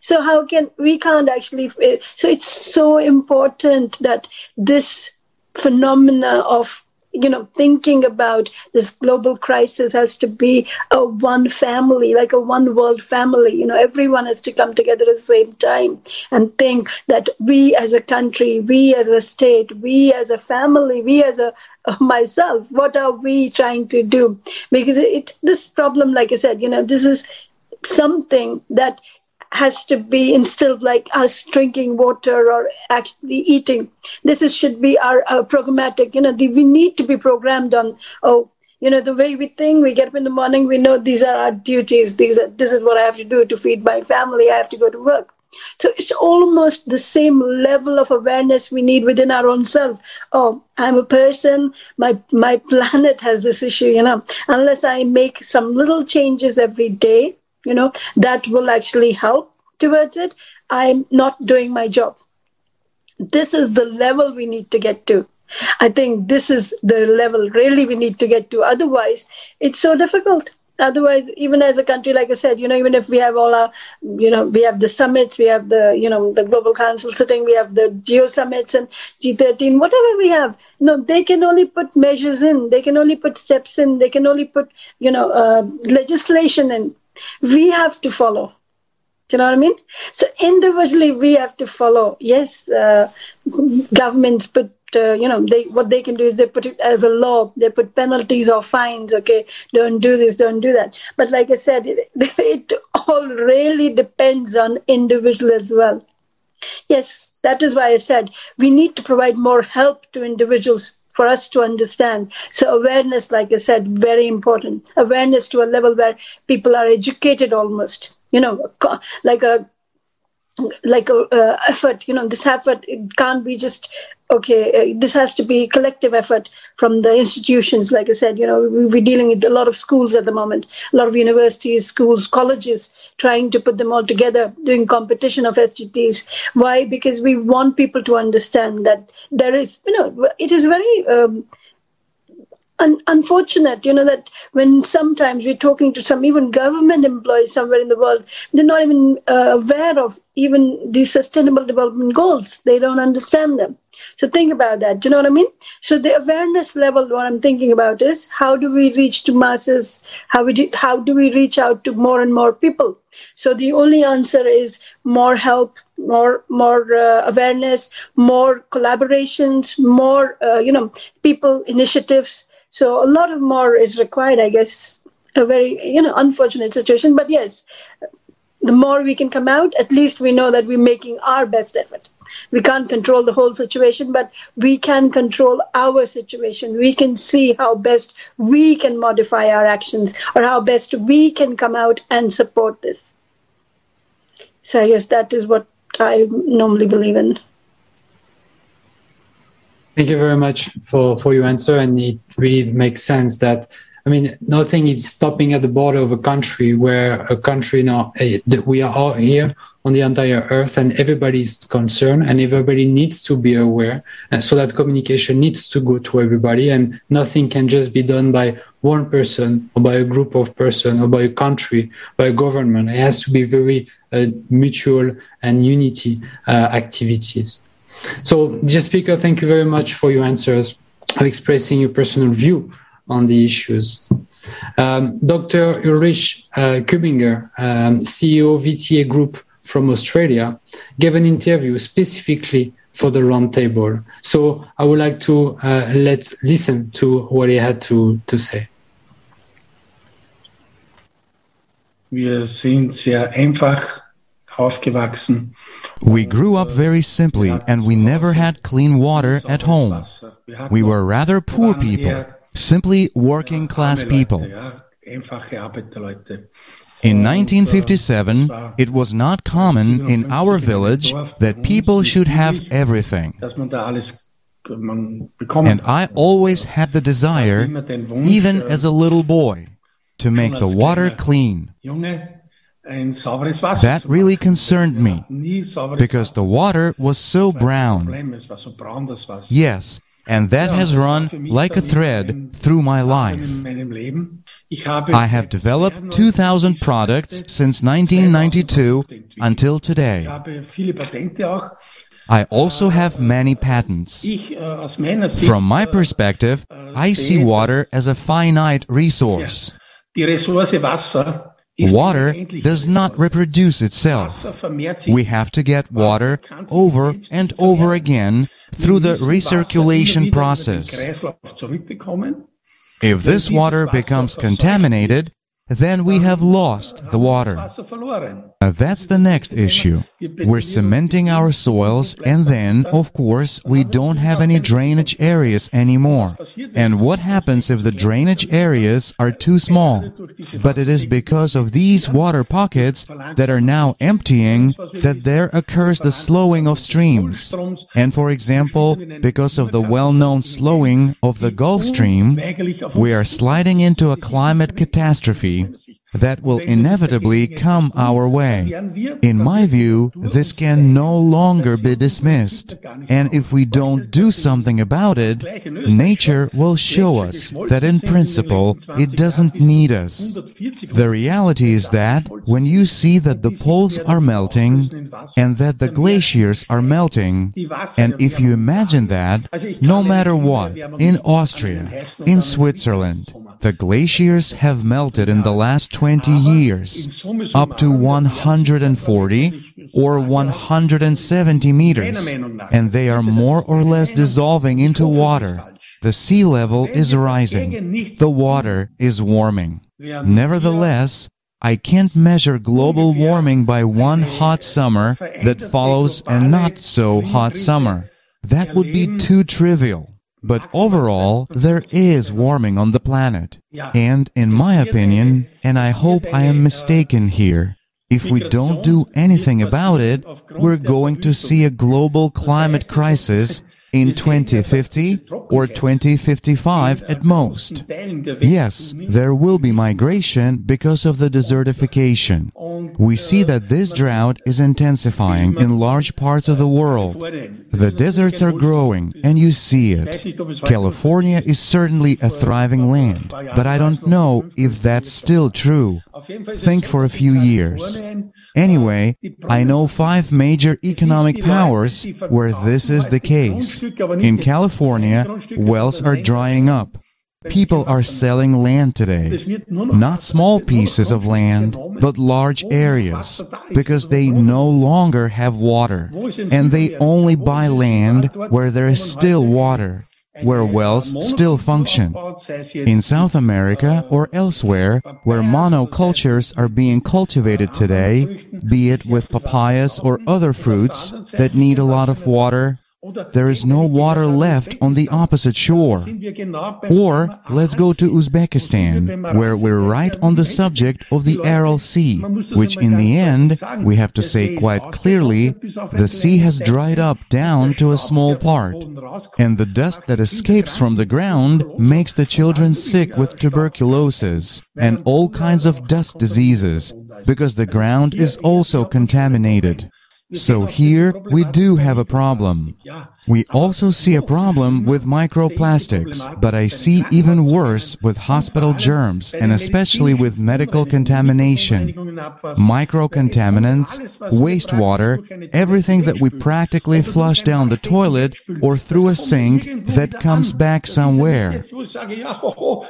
[SPEAKER 8] So, how can we can't actually? Eh, so, it's so important that this phenomena of you know thinking about this global crisis has to be a one family like a one world family. You know everyone has to come together at the same time and think that we as a country we as a state we as a family we as a myself what are we trying to do? Because it this problem like i said you know this is something that has to be instilled like us drinking water or actually eating. This is, should be our, our programmatic, you know, the, we need to be programmed on, oh, you know, the way we think, we get up in the morning, we know these are our duties. These are, this is what I have to do to feed my family. I have to go to work. So it's almost the same level of awareness we need within our own self. Oh, I'm a person. My my planet has this issue. You know, unless I make some little changes every day, you know that will actually help towards it. I'm not doing my job. This is the level we need to get to. I think this is the level really we need to get to. Otherwise it's so difficult. Otherwise even as a country like i said you know even if we have all our you know we have the summits we have the you know the global council sitting we have the geo summits and g13 whatever we have no they can only put measures in. They can only put steps in. They can only put you know uh, legislation in we have to follow. Do you know what I mean? So individually, we have to follow. Yes, uh, governments put uh, you know they what they can do is they put it as a law they put penalties or fines okay don't do this don't do that but like i said it, it all really depends on individual as well yes that is why i said we need to provide more help to individuals for us to understand. So awareness, like I said, very important. Awareness to a level where people are educated almost. You know, like a like a effort. You know, this effort it can't be just okay, uh, this has to be collective effort from the institutions. Like I said, you know, we're dealing with a lot of schools at the moment, a lot of universities, schools, colleges, trying to put them all together, doing competition of SDGs. Why? Because we want people to understand that there is, you know, it is very. Um, un- unfortunate, you know, that when sometimes we're talking to some even government employees somewhere in the world, they're not even uh, aware of even these sustainable development goals. They don't understand them. So think about that. Do you know what I mean? So the awareness level, what I'm thinking about is how do we reach to masses? How we do, how do we reach out to more and more people? So the only answer is more help, more more uh, awareness, more collaborations, more uh, you know people initiatives. So a lot of more is required, I guess. A very you know unfortunate situation, but yes, the more we can come out, at least we know that we're making our best effort. We can't control the whole situation, but we can control our situation. We can see how best we can modify our actions or how best we can come out and support this. So I guess that is what I normally believe in.
[SPEAKER 2] Thank you very much for, for your answer. And it really makes sense that, I mean, nothing is stopping at the border of a country where a country now, eh, we are all here on the entire earth and everybody is concerned and everybody needs to be aware. And so that communication needs to go to everybody and nothing can just be done by one person or by a group of person or by a country, by a government. It has to be very uh, mutual and unity uh, activities. So, dear speaker, thank you very much for your answers, of expressing your personal view on the issues. Um, Dr. Ulrich uh, Kubinger, um, CEO VTA Group from Austria, gave an interview specifically for the roundtable. So I would like to uh, let listen to what he had to, to say.
[SPEAKER 9] Wir sind sehr einfach aufgewachsen.
[SPEAKER 10] We grew up very simply and we never had clean water at home. We were rather poor people, simply working class people. In 1957, it was not common in our village that people should have everything. And I always had the desire, even as a little boy, to make the water clean. That really concerned me because the water was so brown. Yes, and that has run like a thread through my life. I have developed 2,000 products since 1992 until today. I also have many patents. From my perspective, I see water as a finite resource. Water does not reproduce itself. We have to get water over and over again through the recirculation process. If this water becomes contaminated, then we have lost the water. Uh, that's the next issue. We're cementing our soils and then, of course, we don't have any drainage areas anymore. And what happens if the drainage areas are too small? But it is because of these water pockets that are now emptying that there occurs the slowing of streams. And for example, because of the well-known slowing of the Gulf Stream, we are sliding into a climate catastrophe sie that will inevitably come our way. In my view, this can no longer be dismissed. And if we don't do something about it, nature will show us that in principle it doesn't need us. The reality is that when you see that the poles are melting and that the glaciers are melting, and if you imagine that, no matter what, in Austria, in Switzerland, the glaciers have melted in the last 20 years up to 140 or 170 meters, and they are more or less dissolving into water. The sea level is rising. The water is warming. Nevertheless, I can't measure global warming by one hot summer that follows a not so hot summer. That would be too trivial. But overall, there is warming on the planet. And in my opinion, and I hope I am mistaken here, if we don't do anything about it, we're going to see a global climate crisis in 2050 or 2055 at most. Yes, there will be migration because of the desertification. we see that this drought is intensifying in large parts of the world. The deserts are growing, and you see it. California is certainly a thriving land, but I don't know if that's still true. Think for a few years. Anyway, I know five major economic powers where this is the case. In California, wells are drying up. People are selling land today. Not small pieces of land, but large areas, because they no longer have water. And they only buy land where there is still water where wells still function. In South America or elsewhere, where monocultures are being cultivated today, be it with papayas or other fruits that need a lot of water, there is no water left on the opposite shore. Or let's go to Uzbekistan, where we're right on the subject of the Aral Sea, which in the end, we have to say quite clearly, the sea has dried up down to a small part. And the dust that escapes from the ground makes the children sick with tuberculosis and all kinds of dust diseases, because the ground is also contaminated. So here we do have a problem. We also see a problem with microplastics, but I see even worse with hospital germs and especially with medical contamination. Microcontaminants, wastewater, everything that we practically flush down the toilet or through a sink that comes back somewhere.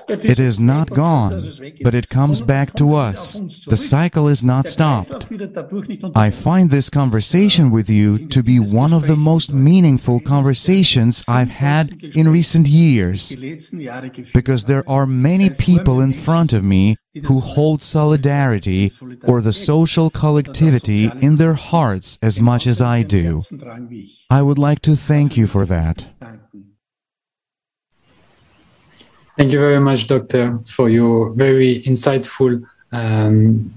[SPEAKER 10] It is not gone, but it comes back to us. The cycle is not stopped. I find this conversation with you to be one of the most meaningful conversations I've had in recent years because there are many people in front of me who hold solidarity or the social collectivity in their hearts as much as I do. I would like to thank you for that.
[SPEAKER 2] Thank you very much, Doctor, for your very insightful um,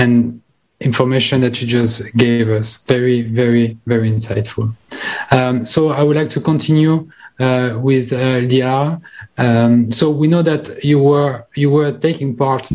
[SPEAKER 2] and information that you just gave us. Very, very, very insightful. Um, so I would like to continue uh, with uh. Um, so we know that you were you were taking part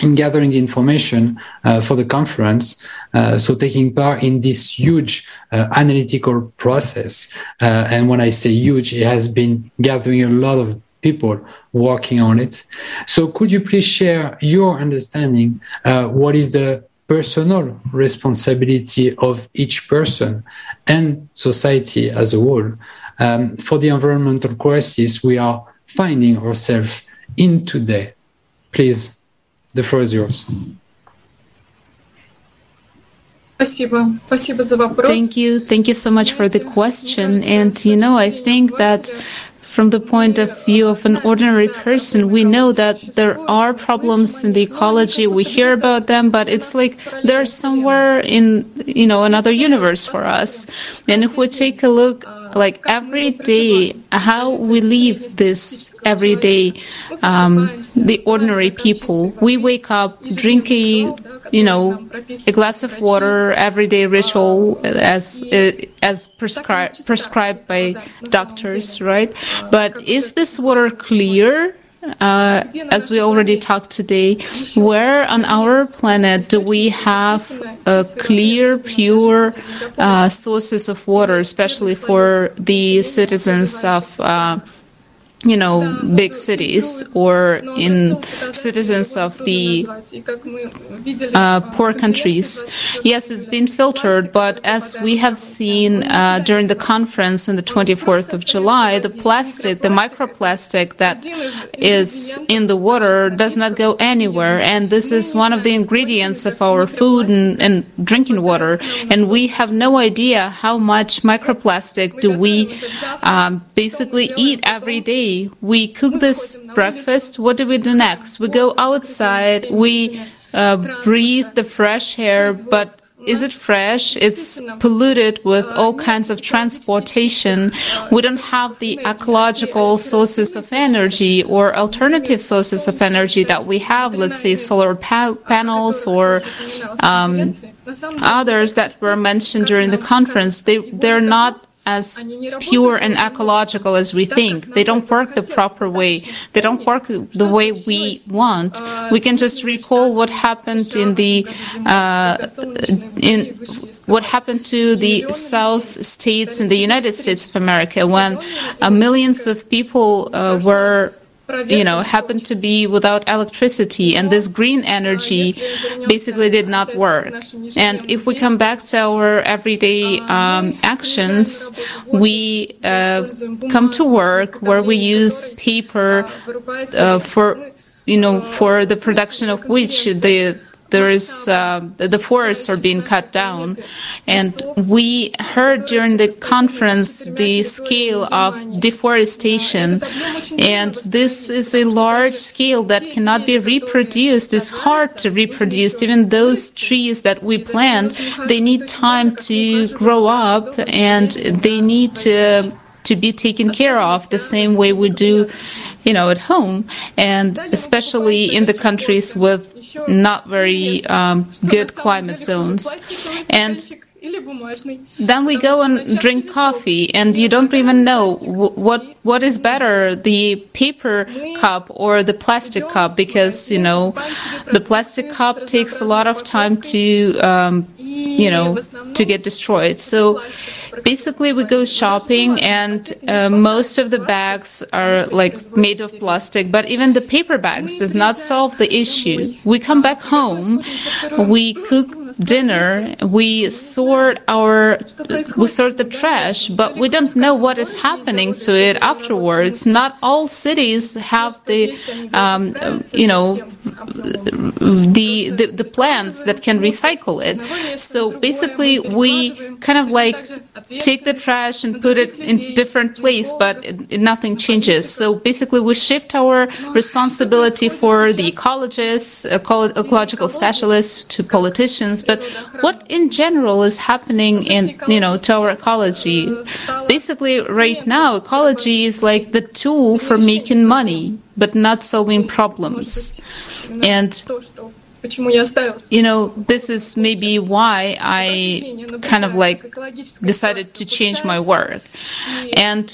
[SPEAKER 2] in gathering the information uh, for the conference. Uh, so taking part in this huge uh, analytical process. Uh, and when I say huge, it has been gathering a lot of people working on it. So could you please share your understanding? what is the personal responsibility of each person and society as a whole um, for the environmental crisis we are finding ourselves in today. Please, the floor is yours.
[SPEAKER 6] Thank you. Thank you so much for the question. And, you know, I think that from the point of view of an ordinary person, we know that there are problems in the ecology. We hear about them, but it's like they're somewhere in, you know, another universe for us. And if we take a look, like every day, how we leave this every day, um, the ordinary people, we wake up, drink a you know, a glass of water, everyday ritual as as prescribed prescribed by doctors, right? But is this water clear? Uh, as we already talked today, where on our planet do we have uh, clear, pure uh, sources of water, especially for the citizens of uh, you know, big cities or in citizens of the uh, poor countries. Yes, it's been filtered, but as we have seen uh, during the conference on the 24th of July, the plastic, the microplastic that is in the water does not go anywhere. And this is one of the ingredients of our food and, and drinking water. And we have no idea how much microplastic do we um, basically eat every day we cook this breakfast. What do we do next? We go outside. We uh, breathe the fresh air, but is it fresh? It's polluted with all kinds of transportation. We don't have the ecological sources of energy or alternative sources of energy that we have, let's say solar pa- panels or um, others that were mentioned during the conference. They, they're not as pure and ecological as we think. They don't work the proper way. They don't work the way we want. We can just recall what happened in the uh, in what happened to the South states in the United States of America when uh, millions of people uh, were you know, happened to be without electricity, and this green energy basically did not work. And if we come back to our everyday um, actions, we uh, come to work where we use paper uh, for, you know, for the production of which the there is uh, the forests are being cut down, and we heard during the conference the scale of deforestation, and this is a large scale that cannot be reproduced. It's hard to reproduce. Even those trees that we plant, they need time to grow up, and they need to to be taken care of the same way we do you know, at home, and especially in the countries with not very um, good climate zones. And then we go and drink coffee, and you don't even know what what is better, the paper cup or the plastic cup, because you know the plastic cup takes a lot of time to um, you know to get destroyed. So basically, we go shopping, and uh, most of the bags are like made of plastic, but even the paper bags does not solve the issue. We come back home, we cook dinner, we sort our we sort the trash, but we don't know what is happening to it afterwards. Not all cities have the um, you know the, the the plants that can recycle it. So basically, we kind of like take the trash and put it in different place, but nothing changes. So basically, we shift our responsibility for the ecologists, ecological specialists, to politicians. But what in general is happening in you know to our ecology? Basically, right now, ecology is like the tool for making money, but not solving problems. And you know, this is maybe why I kind of like decided to change my work. And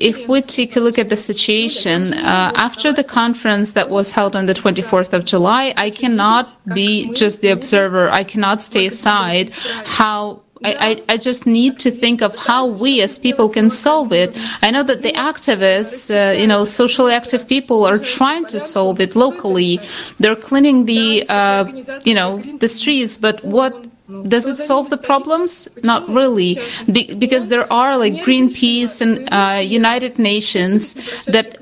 [SPEAKER 6] if we take a look at the situation, uh, after the conference that was held on the 24th of July, I cannot be just the observer. I cannot stay aside how I, I, just need to think of how we as people can solve it. I know that the activists, uh, you know, socially active people are trying to solve it locally. They're cleaning the, uh, you know, the streets, but what does it solve the problems? Not really, Be- because there are like Greenpeace and uh, United Nations that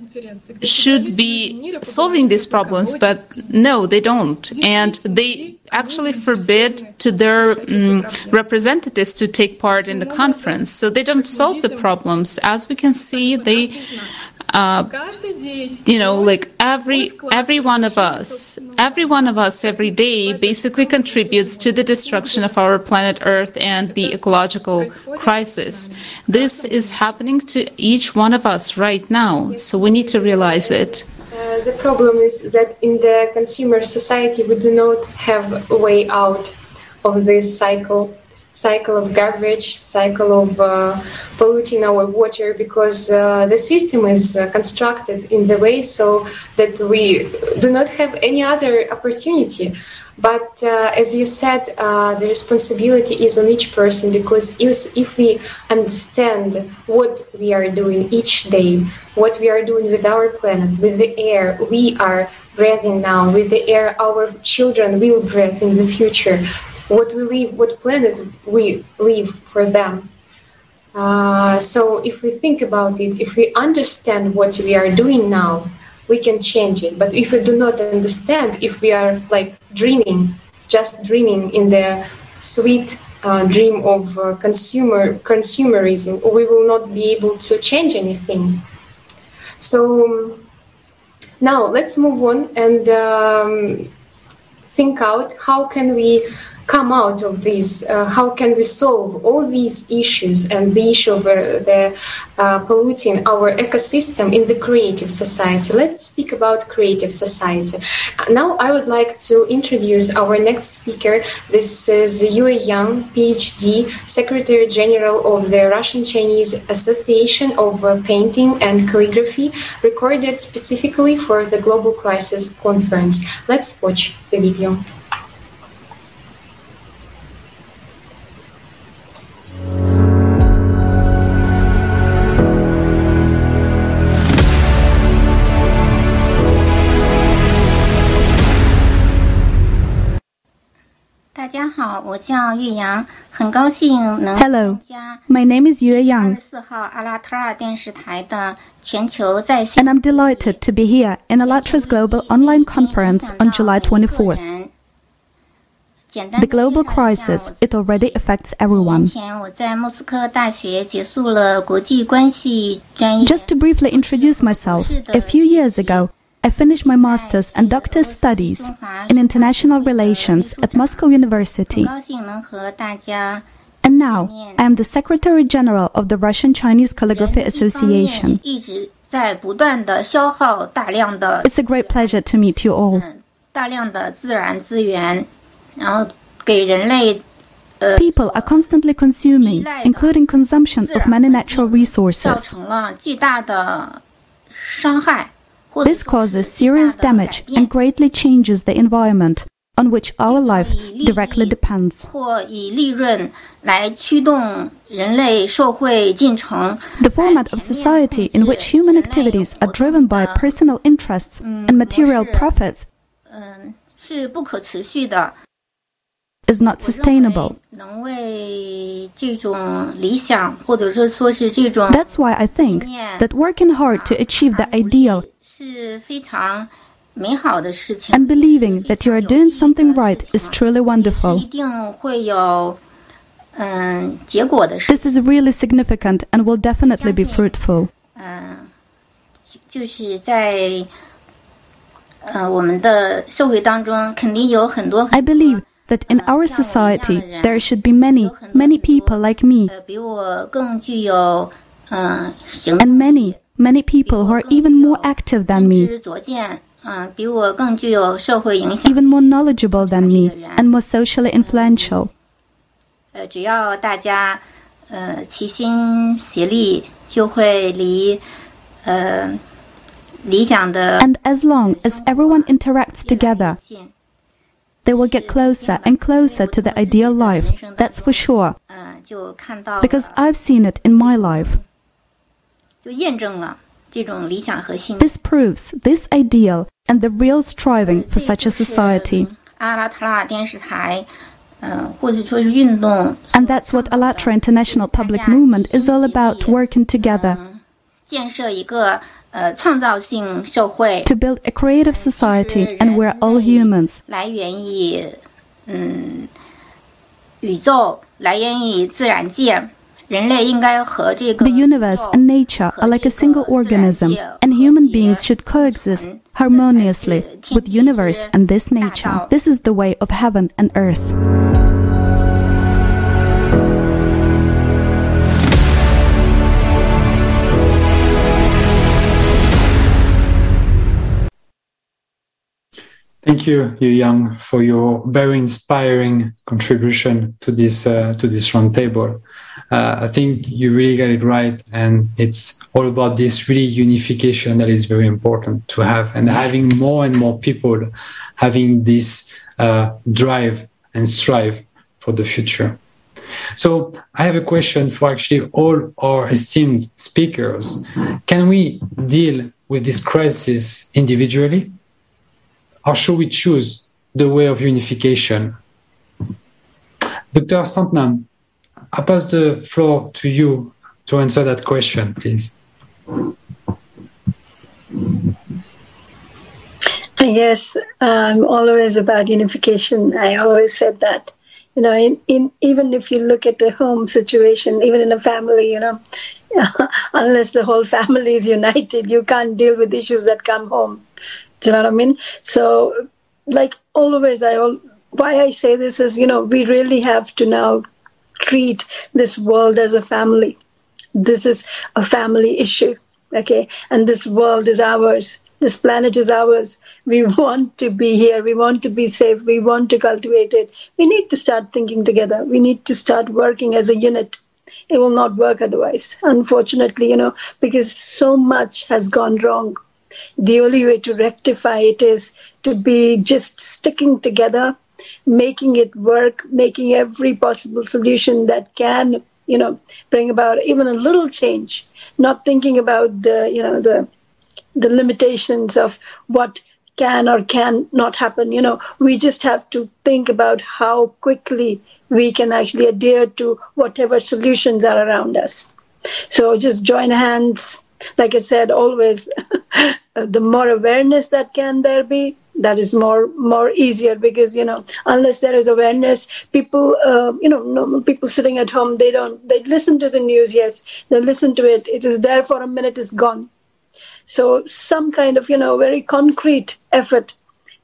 [SPEAKER 6] should be solving these problems, but no, they don't, and they actually forbid to their um, representatives to take part in the conference. So they don't solve the problems. As we can see, they uh, you know, like every every one of us, every one of us every day basically contributes to the destruction of our planet Earth and the ecological crisis. This is happening to each one of us right now, so we need to realize it.
[SPEAKER 1] Uh, the problem is that in the consumer society we do not have a way out of this cycle cycle of garbage, cycle of uh, polluting our water, because uh, the system is uh, constructed in the way so that we do not have any other opportunity. But uh, as you said, uh, the responsibility is on each person because if, we understand what we are doing each day, what we are doing with our planet, with the air we are breathing now, with the air our children will breathe in the future, what we live, what planet we leave for them. Uh, so if we think about it, if we understand what we are doing now, we can change it. But if we do not understand, if we are like dreaming, just dreaming in the sweet uh, dream of uh, consumer consumerism, we will not be able to change anything. So now let's move on and um, think out how can we come out of these? Uh, how can we solve all these issues and the issue of uh, the uh, polluting our ecosystem in the creative society? Let's speak about creative society. Now, I would like to introduce our next speaker. This is Yue Yang, PhD, Secretary General of the Russian Chinese Association of uh, Painting and Calligraphy, recorded specifically for the Global Crisis Conference. Let's watch the video.
[SPEAKER 11] 大家好，我叫岳阳，很高兴能
[SPEAKER 12] 参加。My name is Yue Yang. And I'm delighted to be here in ALLATRA's global online conference on July 24th. The global crisis, it already affects everyone. Just to briefly introduce myself, a few years ago, I finished my master's and doctor's studies in international relations at Moscow University. And now I am the Secretary General of the Russian Chinese Calligraphy Association. It's a great pleasure to meet you all. People are constantly consuming, including consumption of many natural resources. This causes serious damage and greatly changes the environment on which our life directly depends. The format of society in which human activities are driven by personal interests and material profits is not sustainable. That's why I think that working hard to achieve the ideal and believing that you are doing something right is truly wonderful. This is really significant and will definitely be fruitful. I believe that in our society there should be many, many people like me, and many many people who are even more active than me, even more knowledgeable than me, and more socially influential. And as long as everyone interacts together, they will get closer and closer to the ideal life, that's for sure. Because I've seen it in my life.
[SPEAKER 11] 就验证了这种理想和信念。
[SPEAKER 12] This proves this ideal and the real striving for such a society.
[SPEAKER 11] 阿拉特拉电视台。uh,
[SPEAKER 12] and that's what ALLATRA International Public Movement is all about working together. to build a creative society and we're all humans。
[SPEAKER 11] 来源于嗯宇宙，来源于自然界。
[SPEAKER 12] the universe and nature are like a single organism, and human beings should coexist harmoniously with universe and this nature. This is the way of heaven and earth.
[SPEAKER 2] Thank you, Yu Yang, for your very inspiring contribution to this uh, to this roundtable. Uh, I think you really got it right, and it's all about this really unification that is very important to have, and having more and more people having this uh, drive and strive for the future. So I have a question for actually all our esteemed speakers. Can we deal with this crisis individually? Or should we choose the way of unification? Dr. Satnam, I pass the floor to you to answer that question, please.
[SPEAKER 8] Yes, I'm always about unification. I always said that. You know, in, in even if you look at the home situation, even in a family, you know, unless the whole family is united, you can't deal with issues that come home. Do you know what I mean? So, like always, I all why I say this is, you know, we really have to now treat this world as a family. This is a family issue, okay? And this world is ours. This planet is ours. We want to be here. We want to be safe. We want to cultivate it. We need to start thinking together. We need to start working as a unit. It will not work otherwise, unfortunately, you know, because so much has gone wrong. The only way to rectify it is to be just sticking together, making it work, making every possible solution that can, you know, bring about even a little change, not thinking about the, you know, the the limitations of what can or can not happen. You know, we just have to think about how quickly we can actually adhere to whatever solutions are around us. So just join hands. Like I said, always, the more awareness that can there be, that is more more easier because you know unless there is awareness people uh, you know normal people sitting at home they don't they listen to the news yes they listen to it it is there for a minute it's gone so some kind of, you know, very concrete effort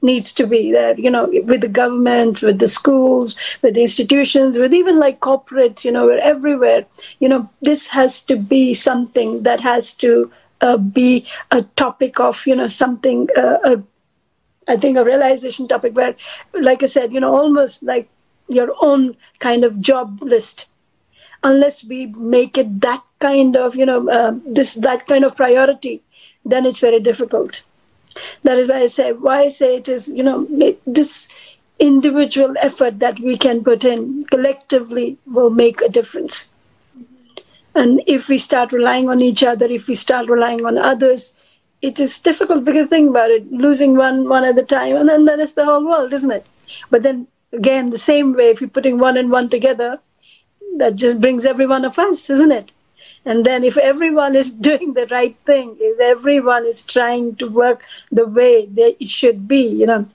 [SPEAKER 8] needs to be there, you know, with the governments, with the schools, with the institutions, with even like corporates, you know, we're everywhere. You know, this has to be something that has to uh, be a topic of, you know, something, uh, a, I think a realization topic where, like I said, you know, almost like your own kind of job list. Unless we make it that kind of, you know, uh, this that kind of priority, then it's very difficult. That is why I say why I say it is you know this individual effort that we can put in collectively will make a difference. And if we start relying on each other, if we start relying on others, it is difficult because think about it, losing one one at a time, and then that is the whole world, isn't it? But then again, the same way, if you're putting one and one together, that just brings every one of us, isn't it? And then, if everyone is doing the right thing, if everyone is trying to work the way they should be, you know,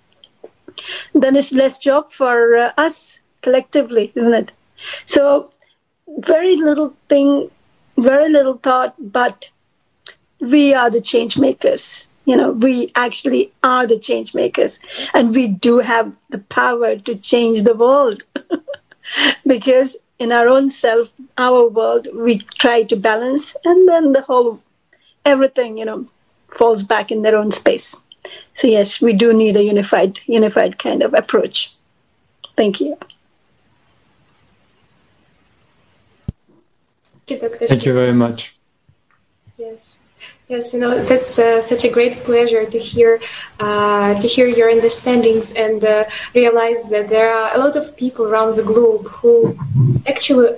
[SPEAKER 8] then it's less job for uh, us collectively, isn't it? So, very little thing, very little thought, but we are the change makers. You know, we actually are the change makers, and we do have the power to change the world because in our own self, our world, we try to balance, and then the whole everything, you know, falls back in their own space. So yes, we do need a unified, unified kind of approach. Thank you.
[SPEAKER 13] Thank you very much.
[SPEAKER 1] Yes. Yes, you know that's uh, such a great pleasure to hear uh, to hear your understandings and uh, realize that there are a lot of people around the globe who actually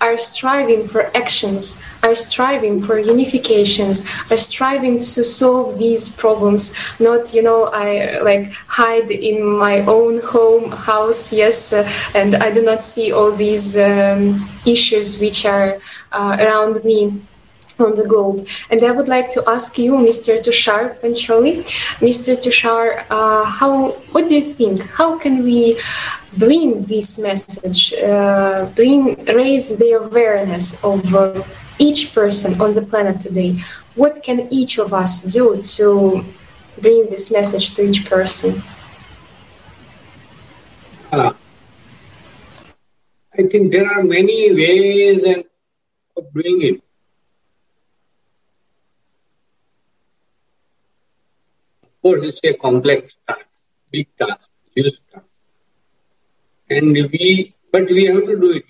[SPEAKER 1] are striving for actions, are striving for unifications, are striving to solve these problems. Not, you know, I like hide in my own home house, yes, uh, and I do not see all these um, issues which are uh, around me on the globe. And I would like to ask you, Mr. Tushar Pancholi, Mr. Tushar, uh, how, what do you think? How can we bring this message, uh, bring, raise the awareness of uh, each person on the planet today? What can each of us do to bring this message to each person?
[SPEAKER 7] Uh, I think there are many ways of doing it. Course, it's a complex task, big task, huge task. And we, but we have to do it.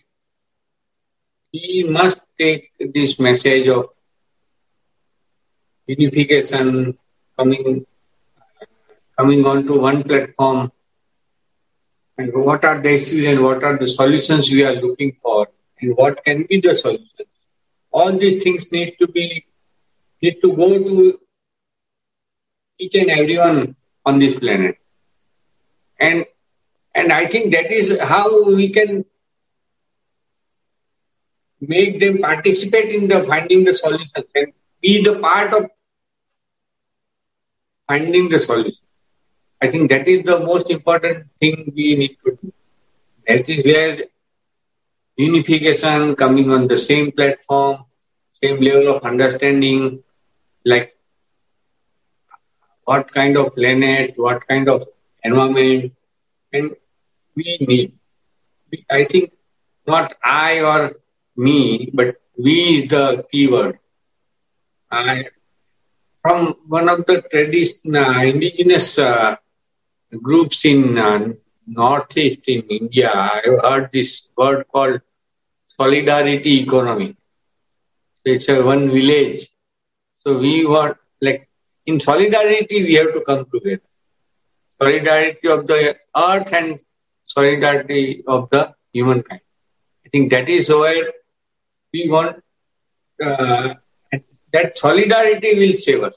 [SPEAKER 7] We must take this message of unification coming coming onto one platform and what are the issues and what are the solutions we are looking for and what can be the solutions. All these things need to be need to go to each and everyone on this planet. And and I think that is how we can make them participate in the finding the solution and be the part of finding the solution. I think that is the most important thing we need to do. That is where unification coming on the same platform, same level of understanding, like what kind of planet, what kind of environment, and we need. I think not I or me, but we is the keyword. I, from one of the traditional uh, indigenous uh, groups in uh, northeast in India, I heard this word called solidarity economy. It's a one village. So we want like in solidarity we have to come together. Solidarity of the earth and solidarity of the humankind. I think that is where we want uh, that solidarity will save us.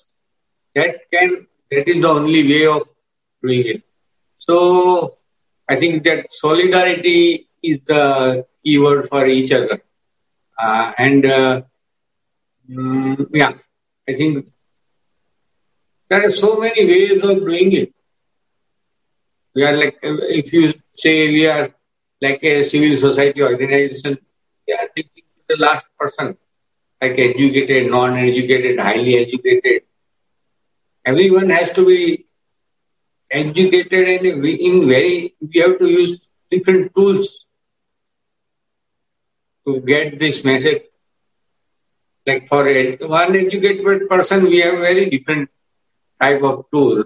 [SPEAKER 7] That can that is the only way of doing it. So I think that solidarity is the key word for each other. Uh, and uh, mm, yeah, I think there are so many ways of doing it. We are like, if you say we are like a civil society organization, we are thinking the last person, like educated, non-educated, highly educated. Everyone has to be educated and in very, we have to use different tools to get this message. Like for one educated person, we have very different type of tool,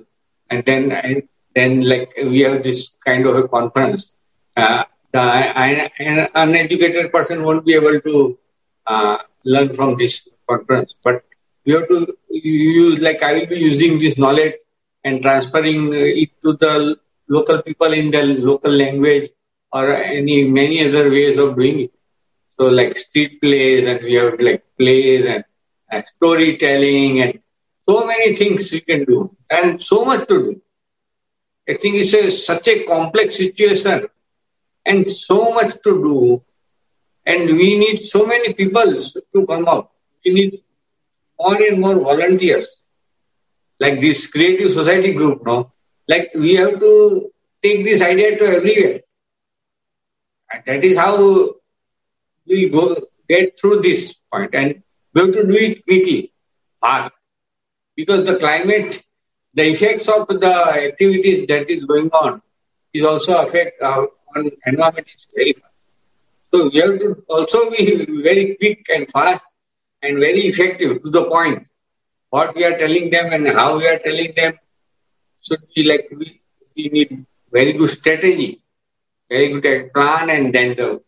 [SPEAKER 7] and then and then like we have this kind of a conference. Uh, the an uneducated person won't be able to uh, learn from this conference, but we have to use like I will be using this knowledge and transferring it to the local people in the local language or any many other ways of doing it. So like street plays and we have like plays and, and storytelling and so many things we can do and so much to do. I think it's a, such a complex situation and so much to do. And we need so many people to come up. We need more and more volunteers. Like this creative society group, no? Like we have to take this idea to everywhere. And that is how we'll go get through this point and we have to do it quickly, fast. Because the climate, the effects of the activities that is going on is also affect our on environment is very fast. So we have to also be very quick and fast and very effective to the point. What we are telling them and how we are telling them should be like we, we need very good strategy, very good plan, and then the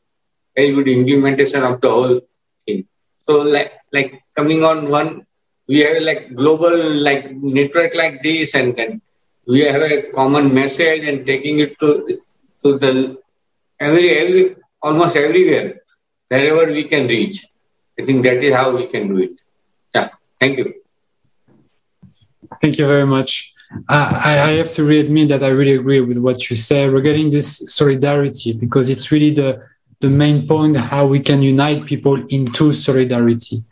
[SPEAKER 7] very good implementation of the whole thing. So like like coming on one, we have like global like network like this, and then we have a common message and taking it to to the every every almost everywhere wherever we can reach. I think that is how we can do it. Yeah, thank you.
[SPEAKER 2] Thank you very much. Uh, I, I, have to readmit that I really agree with what you say regarding this solidarity because it's really the the main point how we can unite people into solidarity.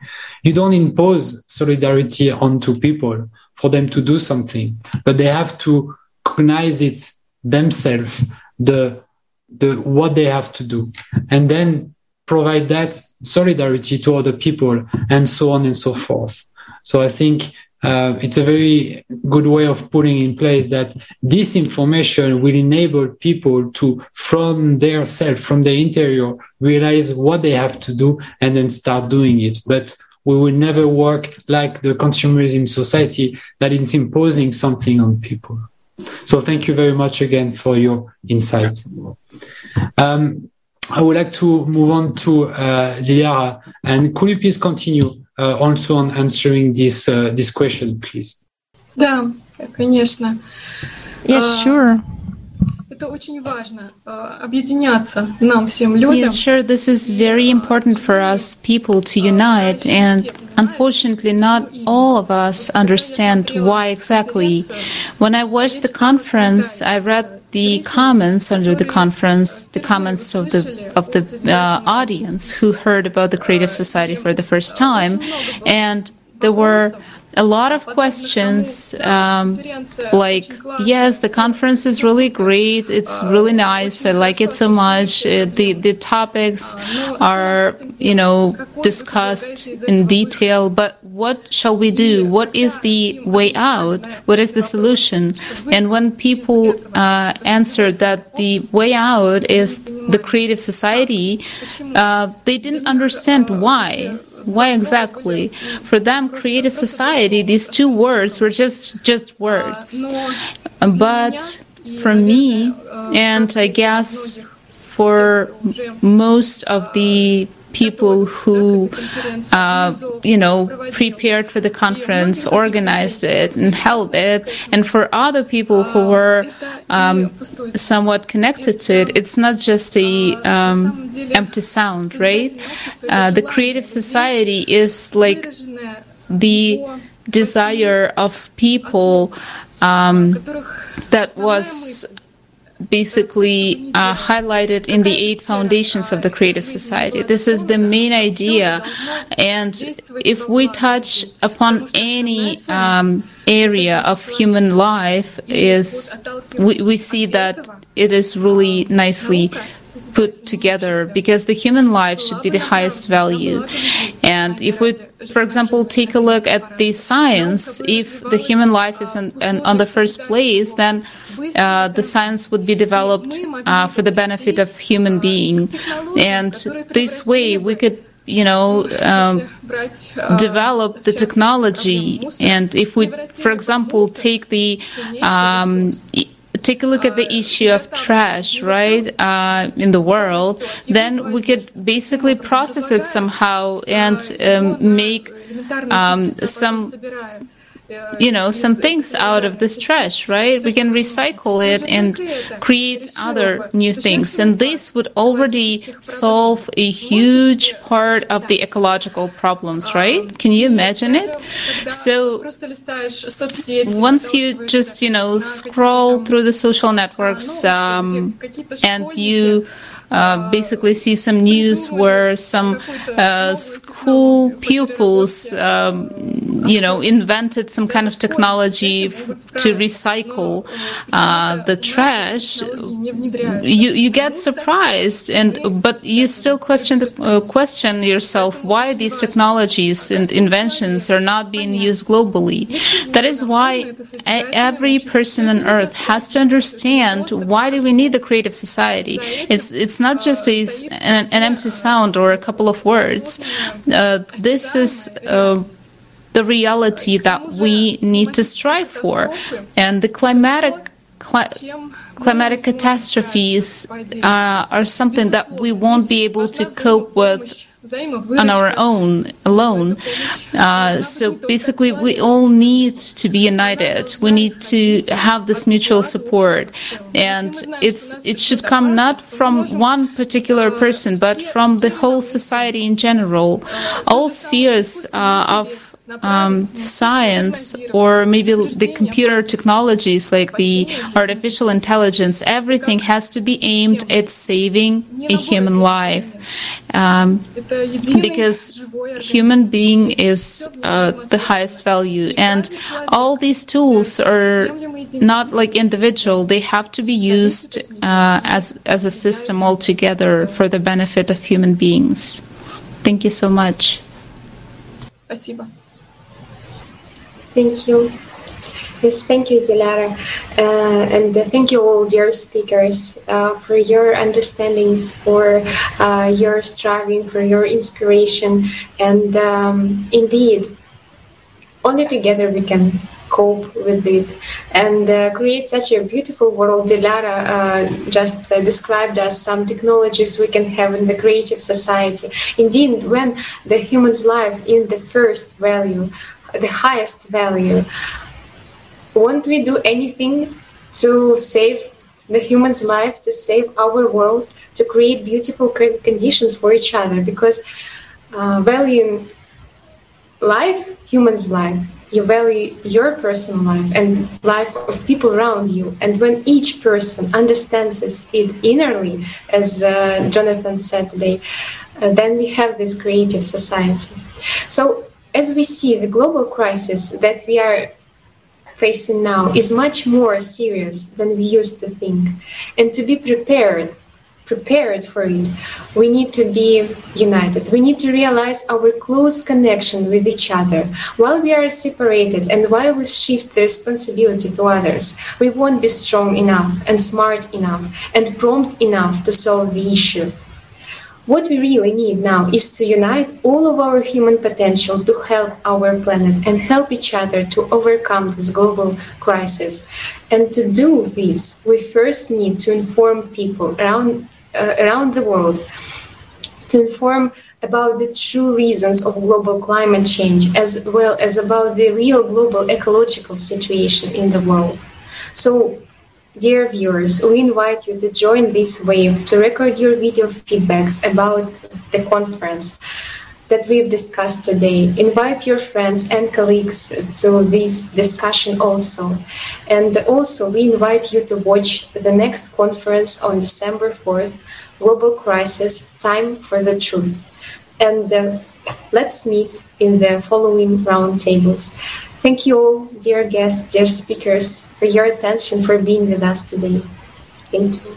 [SPEAKER 2] You don't impose solidarity onto people for them to do something, but they have to recognize it themselves, the the what they have to do, and then provide that solidarity to other people, and so on and so forth. So I think uh, it's a very good way of putting in place that this information will enable people to, from their self, from their interior, realize what they have to do and then start doing it. But we will never work like the consumerism society that is imposing something on people. So thank you very much again for your insight. Um, I would like to move on to uh, and could you please continue also on answering this uh, this question, please?
[SPEAKER 5] Да, конечно.
[SPEAKER 6] Yes, sure.
[SPEAKER 5] Это очень важно объединяться нам всем людям.
[SPEAKER 6] Yes, sure. This is very important for us people to unite, and unfortunately, not all of us understand why exactly. When I watched the conference, I read the comments under the conference, the comments of the of the uh, audience who heard about the Creative Society for the first time, and there were a lot of questions um, like yes the conference is really great. It's really nice. I like it so much. Uh, the the topics are you know discussed in detail. But what shall we do? What is the way out? What is the solution? And when people uh, answered that the way out is the creative society uh, they didn't understand why why exactly? For them, creative society, these two words were just just words. But for me, and I guess for most of the people who, uh, you know, prepared for the conference, organized it, and held it, and for other people who were um, somewhat connected to it, it's not just a um, empty sound, right? Uh, the creative society is like the desire of people um, that was basically uh, highlighted in the eight foundations of the creative society. This is the main idea and if we touch upon any um, area of human life is we, we see that it is really nicely put together because the human life should be the highest value. And if we for example take a look at the science if the human life is in, on the first place then uh, the science would be developed uh, for the benefit of human beings. And this way we could you know, um, develop the technology. And if we, for example, take the um, take a look at the issue of trash, right, uh, in the world, then we could basically process it somehow and um, make um, some you know some things out of this trash right? We can recycle it and create other new things. and this would already solve a huge part of the ecological problems right? Can you imagine it? so once you just you know scroll through the social networks um, and you uh, basically see some news where some uh, school pupils, um, you know, invented some kind of technology to recycle uh, the trash. You you get surprised, and but you still question the, uh, question yourself why these technologies and inventions are not being used globally. That is why every person on Earth has to understand why do we need the creative society. It's it's it's not just a, an, an, empty sound or a couple of words. Uh, this is uh, the reality that we need to strive for. And the climatic climatic catastrophes uh, are something that we won't be able to cope with on our own alone. Uh, so basically, we all need to be united. We need to have this mutual support, and it's it should come not from one particular person, but from the whole society in general. All spheres uh, of um, science or maybe the computer technologies like the artificial intelligence, everything has to be aimed at saving a human life. Um, because human being is uh, the highest value and all these tools are not like individual they have to be used uh, as as a system altogether for the benefit of human beings thank you so much
[SPEAKER 5] Спасибо.
[SPEAKER 1] Thank you. Yes, thank you, Dilara. Uh, and uh, thank you all, dear speakers, uh, for your understandings, for uh, your striving, for your inspiration. And um, indeed, only together we can cope with it and uh, create such a beautiful world. Dilara uh, just described us some technologies we can have in the creative society. Indeed, when the human's life is the first value, the highest value. Won't we do anything to save the human's life, to save our world, to create beautiful conditions for each other? Because uh, valuing life, human's life, you value your personal life and life of people around you. And when each person understands it innerly, as uh, Jonathan said today, uh, then we have this creative society. So as we see, the global crisis that we are facing now is much more serious than we used to think. And to be prepared, prepared for it, we need to be united. We need to realize our close connection with each other. While we are separated and while we shift the responsibility to others, we won't be strong enough and smart enough and prompt enough to solve the issue. What we really need now is to unite all of our human potential to help our planet and help each other to overcome this global crisis. And to do this, we first need to inform people around, uh, around the world, to inform about the true reasons of global climate change, as well as about the real global ecological situation in the world. So Dear viewers, we invite you to join this wave to record your video feedbacks about the conference that we've discussed today. Invite your friends and colleagues to this discussion also. And also, we invite you to watch the next conference on December 4th Global Crisis Time for the Truth. And uh, let's meet in the following roundtables. Thank you all, dear guests, dear speakers, for your attention, for being with us today. Thank you.